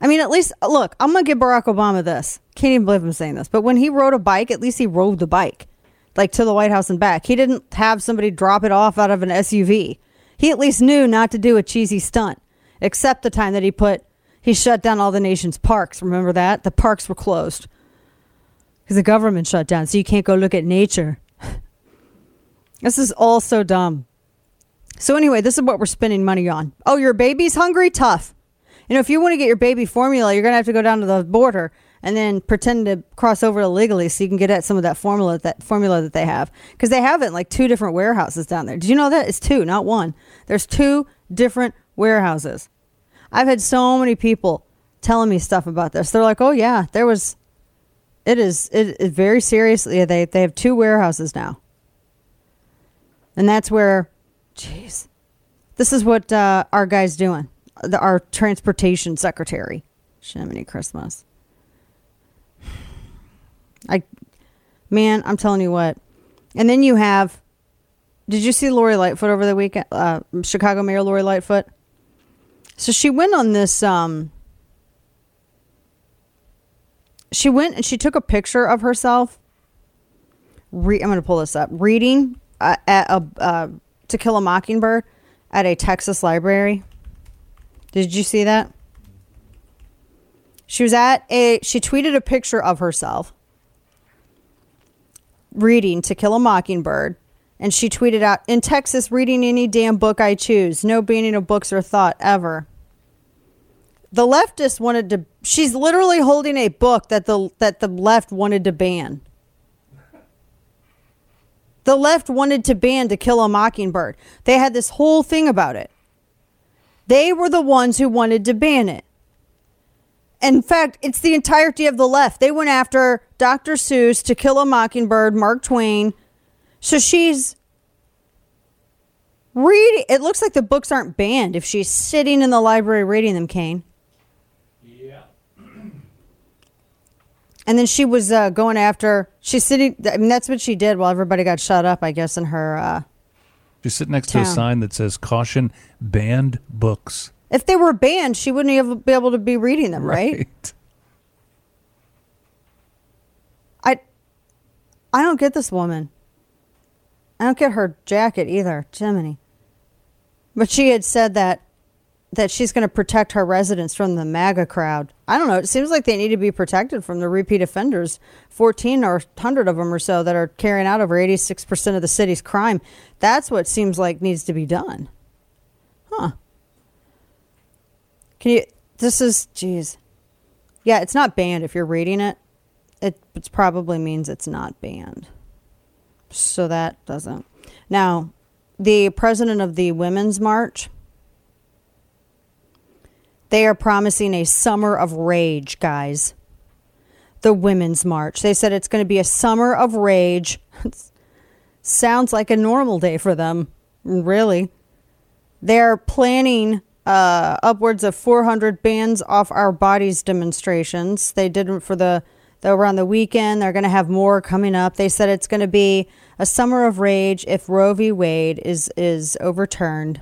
I mean, at least, look, I'm to give Barack Obama this. Can't even believe I'm saying this. But when he rode a bike, at least he rode the bike, like to the White House and back. He didn't have somebody drop it off out of an SUV. He at least knew not to do a cheesy stunt, except the time that he put, he shut down all the nation's parks. Remember that? The parks were closed because the government shut down, so you can't go look at nature. This is all so dumb. So anyway, this is what we're spending money on. Oh, your baby's hungry? Tough. You know, if you want to get your baby formula, you're going to have to go down to the border and then pretend to cross over illegally so you can get at some of that formula that formula that they have because they have it in like two different warehouses down there. Did you know that? It's two, not one. There's two different warehouses. I've had so many people telling me stuff about this. They're like, "Oh yeah, there was it is it is very seriously they they have two warehouses now." And that's where, jeez, this is what uh, our guy's doing. The, our transportation secretary, Shiminy Christmas. I, man, I'm telling you what. And then you have, did you see Lori Lightfoot over the weekend? Uh, Chicago Mayor Lori Lightfoot. So she went on this. Um, she went and she took a picture of herself. Re- I'm going to pull this up. Reading uh, at a uh, To Kill a Mockingbird at a Texas library. Did you see that? She was at a. She tweeted a picture of herself reading To Kill a Mockingbird, and she tweeted out, "In Texas, reading any damn book I choose. No banning of books or thought ever." The leftist wanted to. She's literally holding a book that the that the left wanted to ban. The left wanted to ban To Kill a Mockingbird. They had this whole thing about it. They were the ones who wanted to ban it. In fact, it's the entirety of the left. They went after Dr. Seuss, To Kill a Mockingbird, Mark Twain, So she's reading. It looks like the books aren't banned if she's sitting in the library reading them, Kane. And then she was uh, going after. She's sitting. I mean, that's what she did while everybody got shut up. I guess in her. Uh, She's sitting next to a sign that says "Caution: Banned Books." if they were banned, she wouldn't have be able to be reading them, right? I. I don't get this woman. I don't get her jacket either, Jiminy. But she had said that that she's going to protect her residents from the MAGA crowd. I don't know. It seems like they need to be protected from the repeat offenders, 14 or 100 of them or so that are carrying out over 86% of the city's crime. That's what seems like needs to be done. Huh. Can you this is geez. Yeah, it's not banned if you're reading it. It, it probably means it's not banned. So that doesn't. Now, the president of the Women's March, they are promising a summer of rage, guys. The Women's March. They said it's going to be a summer of rage. Sounds like a normal day for them, really. They're planning uh, upwards of 400 bands off our bodies demonstrations. They did for the they on the weekend. They're going to have more coming up. They said it's going to be a summer of rage if Roe v. Wade is is overturned.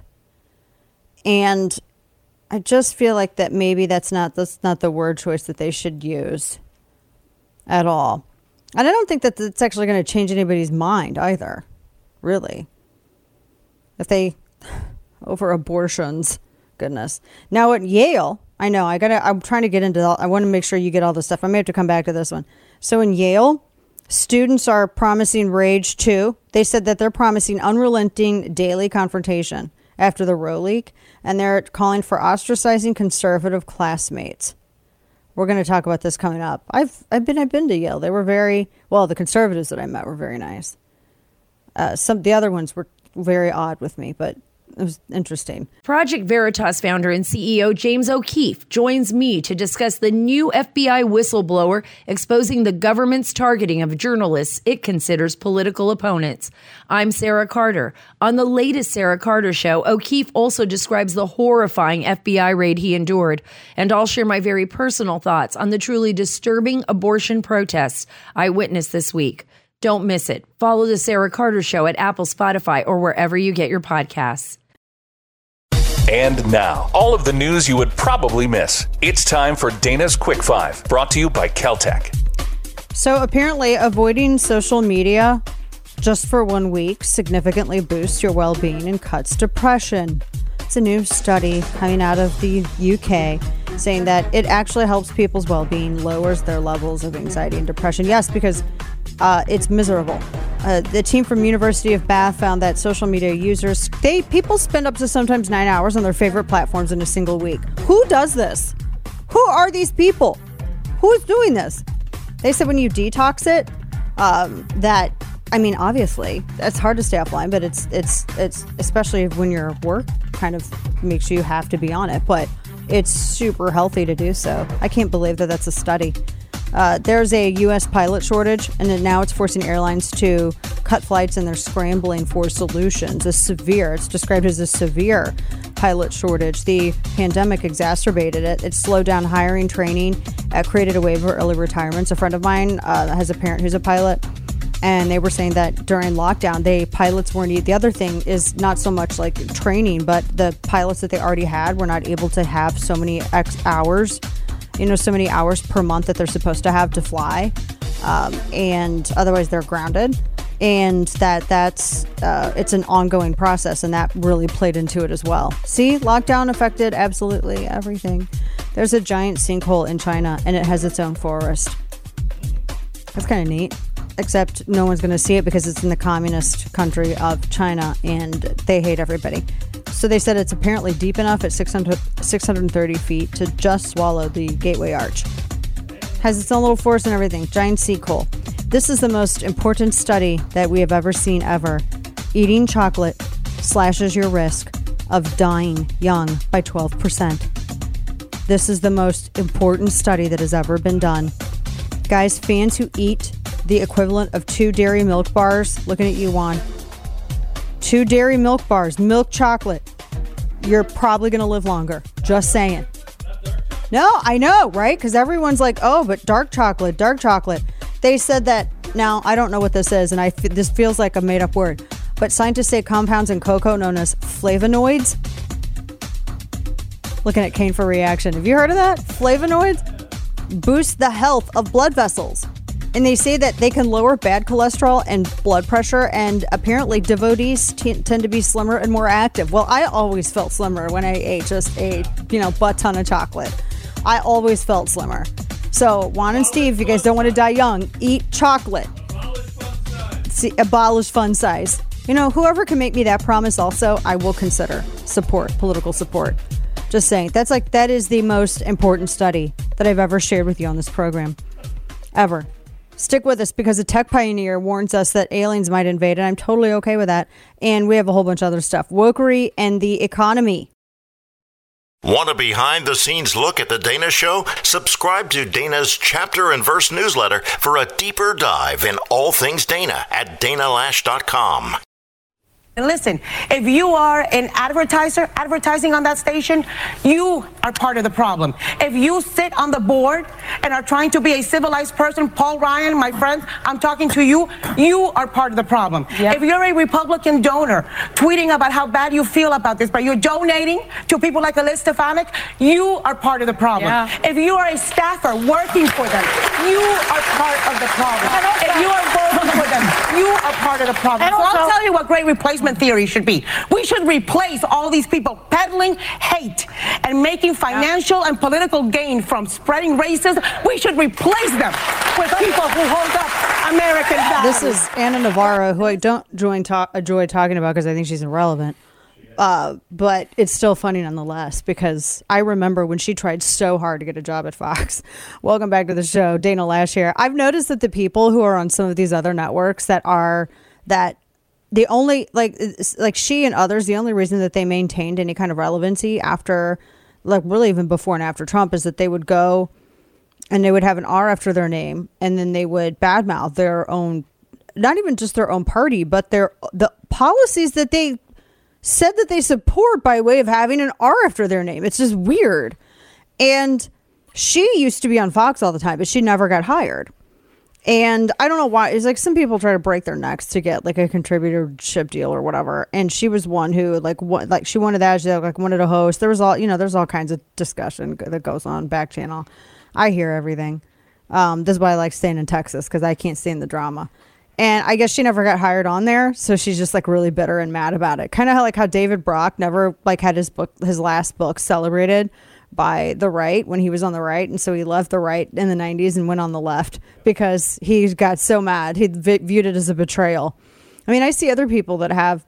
And I just feel like that maybe that's not that's not the word choice that they should use at all. And I don't think that it's actually going to change anybody's mind either. Really. If they over abortions, goodness. Now at Yale, I know I got to I'm trying to get into all, I want to make sure you get all this stuff. I may have to come back to this one. So in Yale, students are promising rage too. They said that they're promising unrelenting daily confrontation after the Roe leak and they're calling for ostracizing conservative classmates. We're going to talk about this coming up. I've I've been I've been to Yale. They were very well. The conservatives that I met were very nice. Uh, some the other ones were very odd with me, but it was interesting. Project Veritas founder and CEO James O'Keefe joins me to discuss the new FBI whistleblower exposing the government's targeting of journalists it considers political opponents. I'm Sarah Carter. On the latest Sarah Carter show, O'Keefe also describes the horrifying FBI raid he endured, and I'll share my very personal thoughts on the truly disturbing abortion protests I witnessed this week. Don't miss it. Follow the Sarah Carter Show at Apple, Spotify, or wherever you get your podcasts. And now, all of the news you would probably miss. It's time for Dana's Quick Five, brought to you by Kel-Tec. So apparently, avoiding social media just for one week significantly boosts your well-being and cuts depression. It's a new study coming out of the UK saying that it actually helps people's well-being, lowers their levels of anxiety and depression. Yes, because uh, it's miserable. Uh, the team from University of Bath found that social media users they people spend up to sometimes nine hours on their favorite platforms in a single week. Who does this? Who are these people? Who's doing this? They said when you detox it, um, that I mean, obviously it's hard to stay offline, but it's it's it's especially when your work kind of makes you have to be on it. But it's super healthy to do so. I can't believe that that's a study. Uh, there's a U.S. pilot shortage, and now it's forcing airlines to cut flights, and they're scrambling for solutions. A severe, it's described as a severe pilot shortage. The pandemic exacerbated it. It slowed down hiring, training, uh, created a wave of early retirements. A friend of mine uh, has a parent who's a pilot, and they were saying that during lockdown, they pilots weren't. The other thing is not so much like training, but the pilots that they already had were not able to have so many X hours you know so many hours per month that they're supposed to have to fly um, and otherwise they're grounded. And that that's uh, it's an ongoing process and that really played into it as well. See lockdown affected absolutely everything. There's a giant sinkhole in china and it has its own forest. That's kind of neat except no one's going to see it because it's in the communist country of china and they hate everybody so they said it's apparently deep enough at 600, 630 feet to just swallow the Gateway Arch. Has its own little forest and everything. Giant sinkhole. This is the most important study that we have ever seen ever. Eating chocolate slashes your risk of dying young by 12%. This is the most important study that has ever been done. Guys, fans who eat the equivalent of two dairy milk bars. Looking at you, Juan. Two dairy milk bars, milk chocolate. You're probably going to live longer. Just saying. No, I know, right? Because everyone's like, oh, but dark chocolate, dark chocolate. They said that. Now, I don't know what this is, and I f- this feels like a made up word, but scientists say compounds in cocoa known as flavonoids. Looking at Kane for reaction. Have you heard of that? Flavonoids boost the health of blood vessels. And they say that they can lower bad cholesterol and blood pressure, and apparently devotees t- tend to be slimmer and more active. Well, I always felt slimmer when I ate just a you know butt ton of chocolate. I always felt slimmer. So Juan and Steve, if you guys don't want to die young, eat chocolate. See, abolish fun size. You know, whoever can make me that promise, also, I will consider support, political support. Just saying, that's like that is the most important study that I've ever shared with you on this program, ever. Stick with us because a tech pioneer warns us that aliens might invade, and I'm totally okay with that. And we have a whole bunch of other stuff. Wokery and the economy. Want a behind the scenes look at the Dana Show? Subscribe to Dana's chapter and verse newsletter for a deeper dive in all things Dana at danaloesch.com. And listen, if you are an advertiser advertising on that station, you are part of the problem. If you sit on the board and are trying to be a civilized person, Paul Ryan, my friend, I'm talking to you, you are part of the problem. If you're a Republican donor tweeting about how bad you feel about this, but you're donating to people like Liz Stefanik, you are part of the problem. Yeah. If you are a staffer working for them, you are part of the problem. If you are voting for them, you are part of the problem. And so I'll tell you what great replacement theory should be. We should replace all these people peddling hate and making financial and political gain from spreading racism. We should replace them with people who hold up American values. This is Ana Navarro, who I don't join talk, enjoy talking about because I think she's irrelevant. Uh, but it's still funny nonetheless because I remember when she tried so hard to get a job at Fox. Welcome back to the show, Dana Loesch here. I've noticed that the people who are on some of these other networks that are that the only like like she and others, the only reason that they maintained any kind of relevancy after, like really even before and after Trump, is that they would go and they would have an R after their name, and then they would badmouth their own, not even just their own party, but their the policies that they said that they support by way of having an R after their name. It's just weird. And she used to be on Fox all the time, but she never got hired. And I don't know why. It's like some people try to break their necks to get like a contributorship deal or whatever. And she was one who like what like she wanted that. She like wanted a host. There was all you know. There's all kinds of discussion that goes on back channel. I hear everything. Um, this is why I like staying in Texas because I can't stand the drama. And I guess she never got hired on there, so she's just like really bitter and mad about it. Kind of like how David Brock never like had his book, his last book celebrated by the right when he was on the right, and so he left the right in the '90s and went on the left because he got so mad. He v- viewed it as a betrayal. I mean, I see other people that have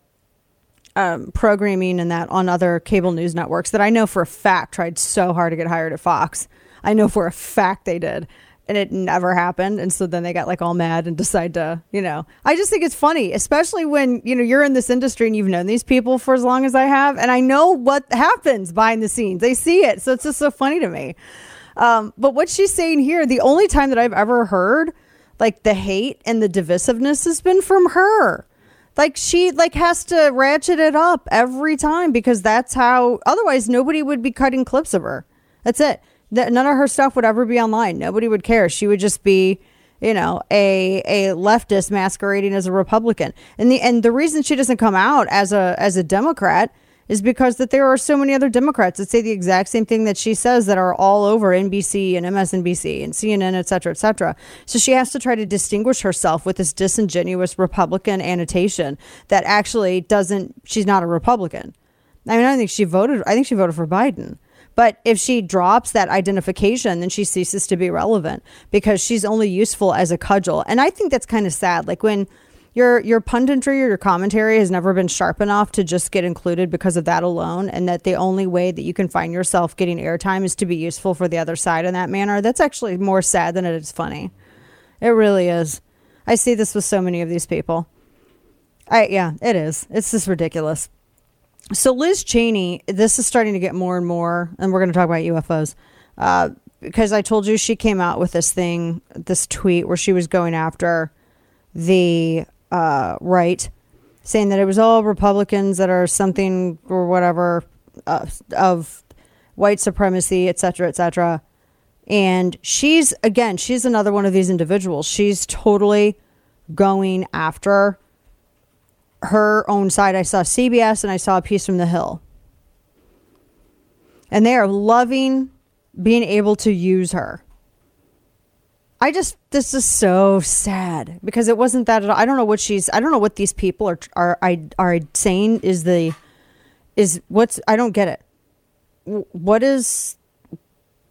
um, programming and that on other cable news networks that I know for a fact tried so hard to get hired at Fox. I know for a fact they did. And it never happened. And so then they got like all mad and decide to, you know, I just think it's funny, especially when, you know, you're in this industry and you've known these people for as long as I have. And I know what happens behind the scenes. They see it. So it's just so funny to me. Um, but what she's saying here, the only time that I've ever heard like the hate and the divisiveness has been from her like she like has to ratchet it up every time because that's how otherwise nobody would be cutting clips of her that's it Th- none of her stuff would ever be online nobody would care she would just be you know a a leftist masquerading as a republican and the and the reason she doesn't come out as a as a democrat is because that there are so many other Democrats that say the exact same thing that she says that are all over NBC and MSNBC and CNN, et cetera, et cetera. So she has to try to distinguish herself with this disingenuous Republican annotation that actually doesn't, she's not a Republican. I mean, I think she voted, I think she voted for Biden. But if she drops that identification, then she ceases to be relevant because she's only useful as a cudgel. And I think that's kind of sad. Like when your your punditry or your commentary has never been sharp enough to just get included because of that alone, and that the only way that you can find yourself getting airtime is to be useful for the other side in that manner. That's actually more sad than it is funny. It really is. I see this with so many of these people. I yeah, it is. It's just ridiculous. So Liz Cheney, this is starting to get more and more, and we're going to talk about UFOs. Uh, because I told you she came out with this thing, this tweet where she was going after the uh, right, saying that it was all Republicans that are something or whatever uh, of white supremacy, et cetera, et cetera. And she's, again, she's another one of these individuals. She's totally going after her own side. I saw CBS and I saw a piece from The Hill. And they are loving being able to use her. I just this is so sad because it wasn't that at all. I don't know what she's. I don't know what these people are are are saying is the is what's I don't get it. What is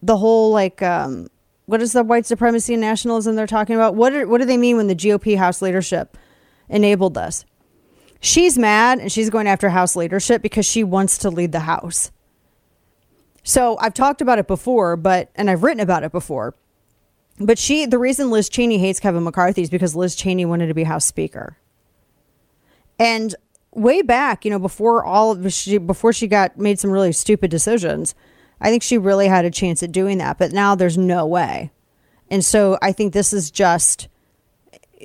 the whole like um what is the white supremacy and nationalism they're talking about? What are, what do they mean when the GOP House leadership enabled this? She's mad and she's going after House leadership because she wants to lead the House. So I've talked about it before, but and I've written about it before. But she, the reason Liz Cheney hates Kevin McCarthy is because Liz Cheney wanted to be House Speaker. And way back, you know, before all of she, before she got made some really stupid decisions, I think she really had a chance at doing that. But now there's no way. And so I think this is just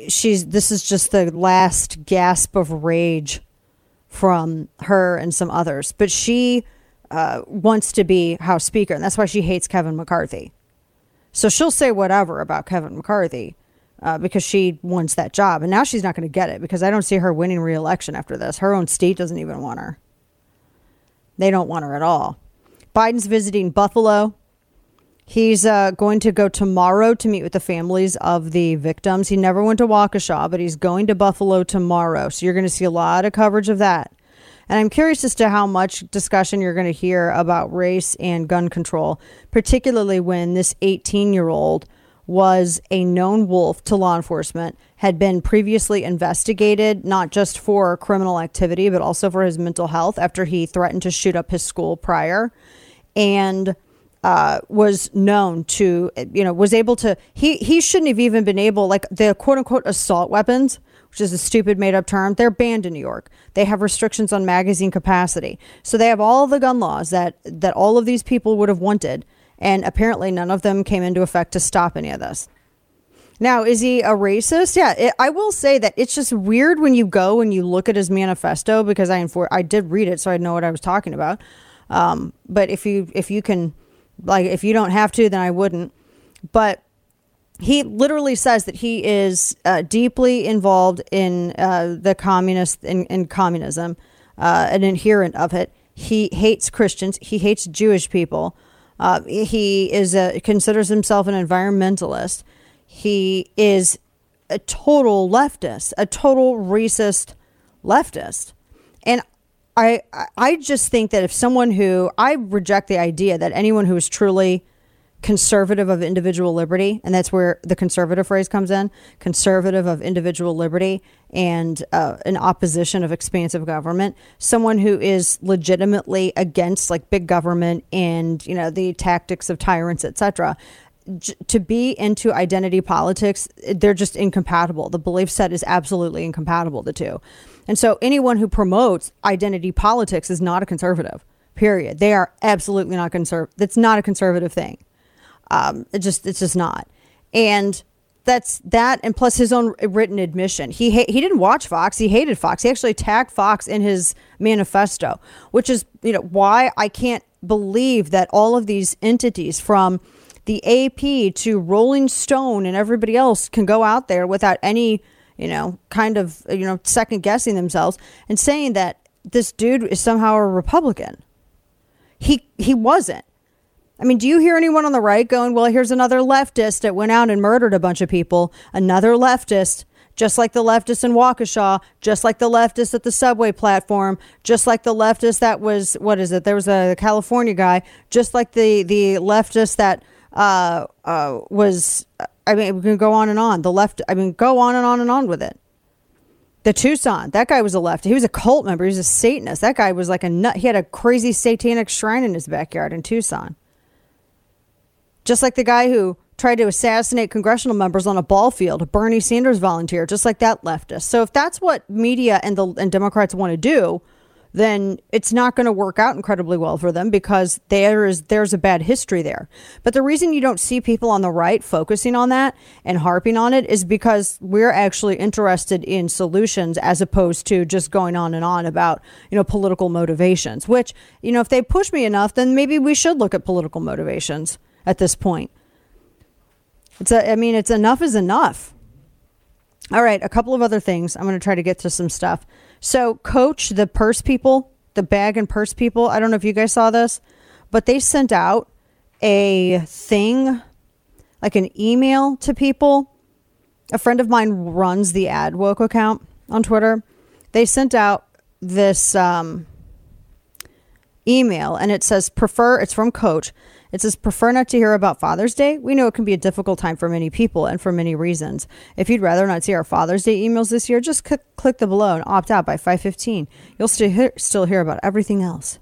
she's this is just the last gasp of rage from her and some others. But she uh, wants to be House Speaker, and that's why she hates Kevin McCarthy. So she'll say whatever about Kevin McCarthy uh, because she wants that job. And now she's not going to get it because I don't see her winning re-election after this. Her own state doesn't even want her. They don't want her at all. Biden's visiting Buffalo. He's uh, going to go tomorrow to meet with the families of the victims. He never went to Waukesha, but he's going to Buffalo tomorrow. So you're going to see a lot of coverage of that. And I'm curious as to how much discussion you're going to hear about race and gun control, particularly when this 18 year old was a known wolf to law enforcement, had been previously investigated, not just for criminal activity, but also for his mental health after he threatened to shoot up his school prior. And uh, was known to, you know, was able to, he, he shouldn't have even been able, like the quote unquote assault weapons which is a stupid made up term, they're banned in New York. They have restrictions on magazine capacity. So they have all the gun laws that, that all of these people would have wanted. And apparently none of them came into effect to stop any of this. Now, is he a racist? Yeah, it, I will say that it's just weird when you go and you look at his manifesto because I infor- I did read it, so I know what I was talking about. Um, but if you if you can, like, if you don't have to, then I wouldn't. But he literally says that he is uh, deeply involved in uh, the communist in, in communism, uh, an adherent of it. He hates Christians. He hates Jewish people. Uh, he is a, considers himself an environmentalist. He is a total leftist, a total racist leftist, and I I just think that if someone who I reject the idea that anyone who is truly conservative of individual liberty, and that's where the conservative phrase comes in conservative of individual liberty and uh, an opposition of expansive government. Someone who is legitimately against like big government and you know the tactics of tyrants, etc. J- to be into identity politics, they're just incompatible. The belief set is absolutely incompatible, the two. And so anyone who promotes identity politics is not a conservative, period. They are absolutely not conservative. That's not a conservative thing. Um, it just it's just not. And that's that, and plus his own written admission. He ha- he didn't watch Fox. He hated Fox. He actually tagged Fox in his manifesto, which is you know why I can't believe that all of these entities from the AP to Rolling Stone and everybody else can go out there without any you know kind of you know second guessing themselves and saying that this dude is somehow a Republican. He he wasn't. I mean, do you hear anyone on the right going, well, here's another leftist that went out and murdered a bunch of people, another leftist, just like the leftist in Waukesha, just like the leftist at the subway platform, just like the leftist that was, what is it? There was a California guy, just like the, the leftist that uh, uh, was, I mean, we can go on and on. The left, I mean, go on and on and on with it. The Tucson, that guy was a left. He was a cult member. He was a Satanist. That guy was like a nut. He had a crazy satanic shrine in his backyard in Tucson. Just like the guy who tried to assassinate congressional members on a ball field, a Bernie Sanders volunteer, just like that leftist. So if that's what media and the and Democrats want to do, then it's not going to work out incredibly well for them because there is there's a bad history there. But the reason you don't see people on the right focusing on that and harping on it is because we're actually interested in solutions as opposed to just going on and on about, you know, political motivations, which, you know, if they push me enough, then maybe we should look at political motivations at this point. It's a, I mean, it's enough is enough. All right, a couple of other things. I'm going to try to get to some stuff. So, Coach, the purse people, the bag and purse people, I don't know if you guys saw this, but they sent out a thing, like an email to people. A friend of mine runs the ad woke account on Twitter. They sent out this um, email and it says prefer it's from coach it says prefer not to hear about father's day? We know it can be a difficult time for many people and for many reasons. If you'd rather not see our father's day emails this year just click, click the below and opt out by 515 you'll still hear, still hear about everything else.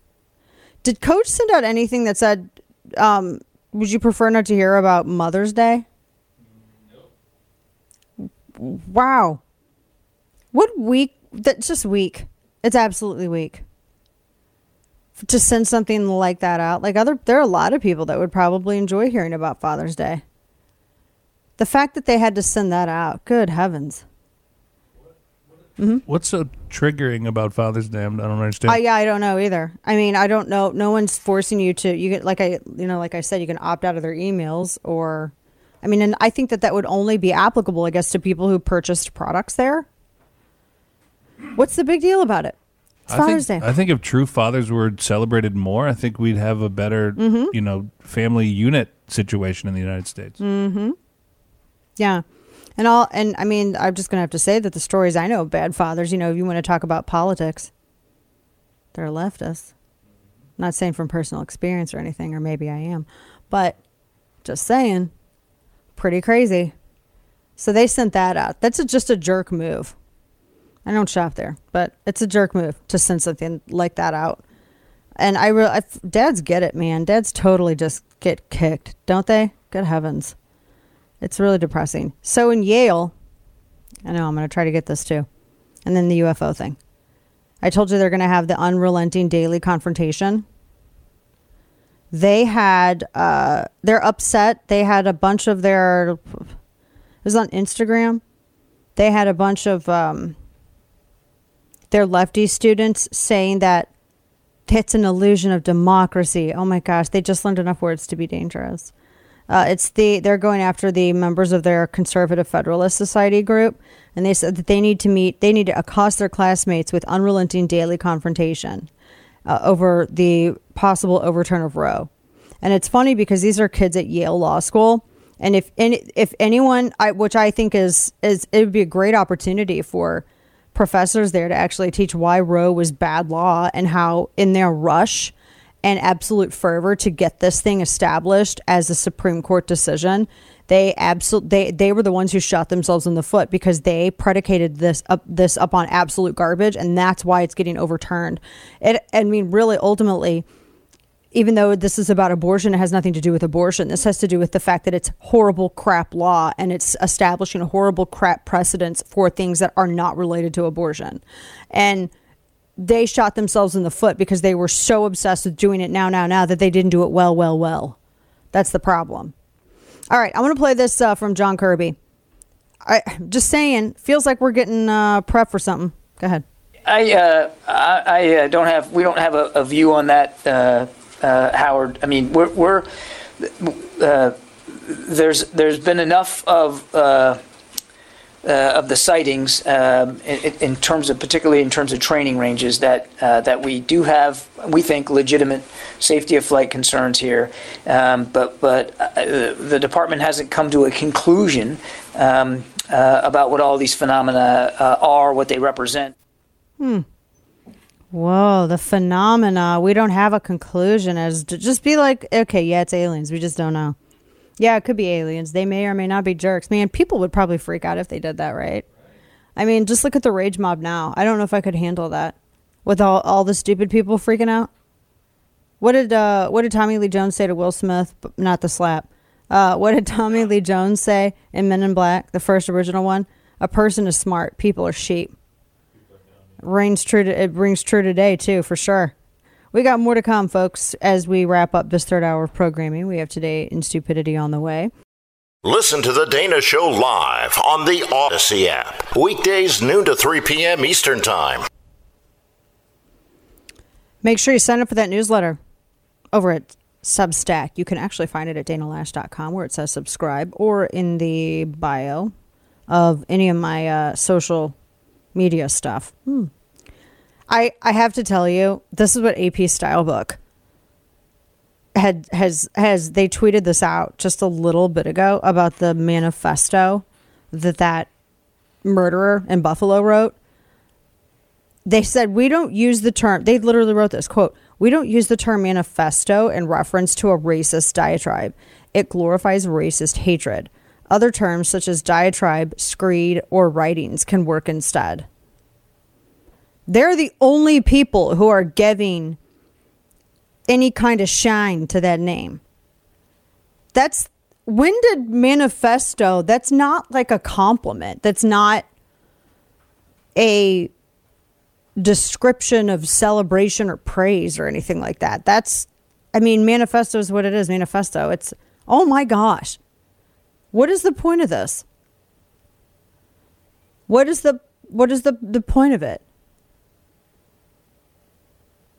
Did coach send out anything that said um, would you prefer not to hear about mother's day? No. wow. What week? that's just weak. It's absolutely weak to send something like that out. Like other there are a lot of people that would probably enjoy hearing about Father's Day. The fact that they had to send that out, good heavens. Mm-hmm. What's so triggering about Father's Day? I don't understand. Uh, yeah, I don't know either. I mean, I don't know. No one's forcing you to. You get like I, you know, like I said, you can opt out of their emails, or, I mean, and I think that that would only be applicable, I guess, to people who purchased products there. What's the big deal about it? It's I think, Day. I think if true fathers were celebrated more, I think we'd have a better, Mhm. you know, family unit situation in the United States. Mm-hmm. Yeah. And all and I mean, I'm just gonna have to say that the stories I know of bad fathers, you know, if you want to talk about politics, they're leftists. Not saying from personal experience or anything, or maybe I am, but just saying, pretty crazy. So they sent that out. That's a, just a jerk move. I don't shop there, but it's a jerk move to send something like that out. And I really, dads get it, man. Dads totally just get kicked, don't they? Good heavens. It's really depressing. So in Yale, I know I'm going to try to get this too. And then the UFO thing. I told you they're going to have the unrelenting daily confrontation. They had, uh, they're upset. They had a bunch of their, it was on Instagram. They had a bunch of um, their lefty students saying that it's an illusion of democracy. Oh my gosh, they just learned enough words to be dangerous. Uh, it's the they're going after the members of their conservative Federalist Society group, and they said that they need to meet. They need to accost their classmates with unrelenting daily confrontation uh, over the possible overturn of Roe. And it's funny because these are kids at Yale Law School, and if any, if anyone, I, which I think is is it would be a great opportunity for professors there to actually teach why Roe was bad law and how in their rush and absolute fervor to get this thing established as a Supreme Court decision, they absolute they they were the ones who shot themselves in the foot because they predicated this up this up on absolute garbage and that's why it's getting overturned. It I mean really ultimately even though this is about abortion, it has nothing to do with abortion. This has to do with the fact that it's horrible crap law and it's establishing a horrible crap precedents for things that are not related to abortion. And they shot themselves in the foot because they were so obsessed with doing it now, now, now that they didn't do it well, well, well. That's the problem. All right, I'm going to play this uh, from John Kirby. I just saying, feels like we're getting uh, prep for something. Go ahead. I uh, I, I uh, don't have we don't have a, a view on that, uh, Howard. I mean, we're, we're uh, there's there's been enough of uh, uh, of the sightings um, in, in terms of particularly in terms of training ranges that uh, that we do have we think legitimate safety of flight concerns here, um, but but uh, the department hasn't come to a conclusion um, about what all these phenomena are, what they represent. Hmm. Whoa, the phenomena. We don't have a conclusion as to just be like, okay, yeah, it's aliens. We just don't know. Yeah, it could be aliens. They may or may not be jerks. Man, people would probably freak out if they did that, right? I mean, just look at the rage mob now. I don't know if I could handle that with all, all the stupid people freaking out. What did uh what did Tommy Lee Jones say to Will Smith? Not the slap. Uh, what did Tommy Lee Jones say in Men in Black, the first original one? A person is smart. People are sheep. Rings true. To, it rings true today too, for sure. We got more to come, folks, as we wrap up this third hour of programming. We have today in stupidity on the way. Listen to The Dana Show live on the Audacy app. Weekdays, noon to 3 p.m. Eastern Time. Make sure you sign up for that newsletter over at Substack. You can actually find it at danaloesch.com where it says subscribe or in the bio of any of my uh, social media stuff. Hmm. I, I have to tell you, this is what AP Style Book had has has they tweeted this out just a little bit ago about the manifesto that that murderer in Buffalo wrote. They said we don't use the term. They literally wrote this quote: "We don't use the term manifesto in reference to a racist diatribe. It glorifies racist hatred. Other terms such as diatribe, screed, or writings can work instead." They're the only people who are giving any kind of shine to that name. That's when did manifesto, that's not like a compliment. That's not a description of celebration or praise or anything like that. That's, I mean, manifesto is what it is. Manifesto. It's, oh my gosh. What is the point of this? What is the, what is the, the point of it?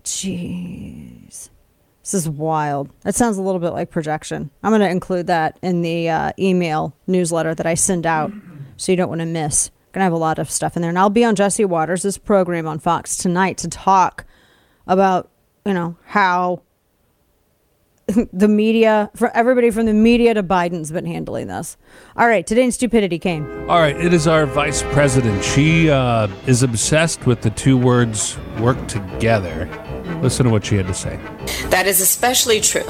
Jeez. This is wild. That sounds a little bit like projection. I'm going to include that in the uh, email newsletter that I send out so you don't want to miss. Going to have a lot of stuff in there. And I'll be on Jesse Watters' program on Fox tonight to talk about, you know, how the media, for everybody from the media to Biden's been handling this. All right, today in stupidity came. All right, it is our vice president. She uh, is obsessed with the two words work together. Listen to what she had to say. That is especially true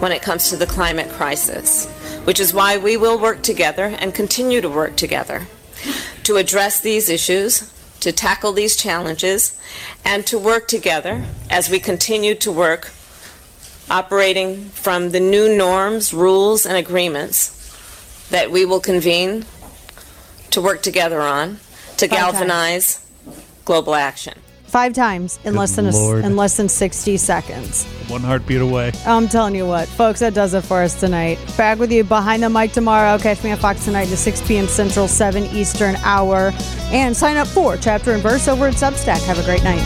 when it comes to the climate crisis, which is why we will work together and continue to work together to address these issues, to tackle these challenges, and to work together as we continue to work operating from the new norms, rules, and agreements that we will convene to work together on to Five times. galvanize global action. Five times in Good less than a, Lord. in less than 60 seconds. One heartbeat away. I'm telling you what, folks, that does it for us tonight. Back with you behind the mic tomorrow. Catch me on Fox tonight at 6 p.m. Central, 7 Eastern hour. And sign up for Chapter and Verse over at Substack. Have a great night.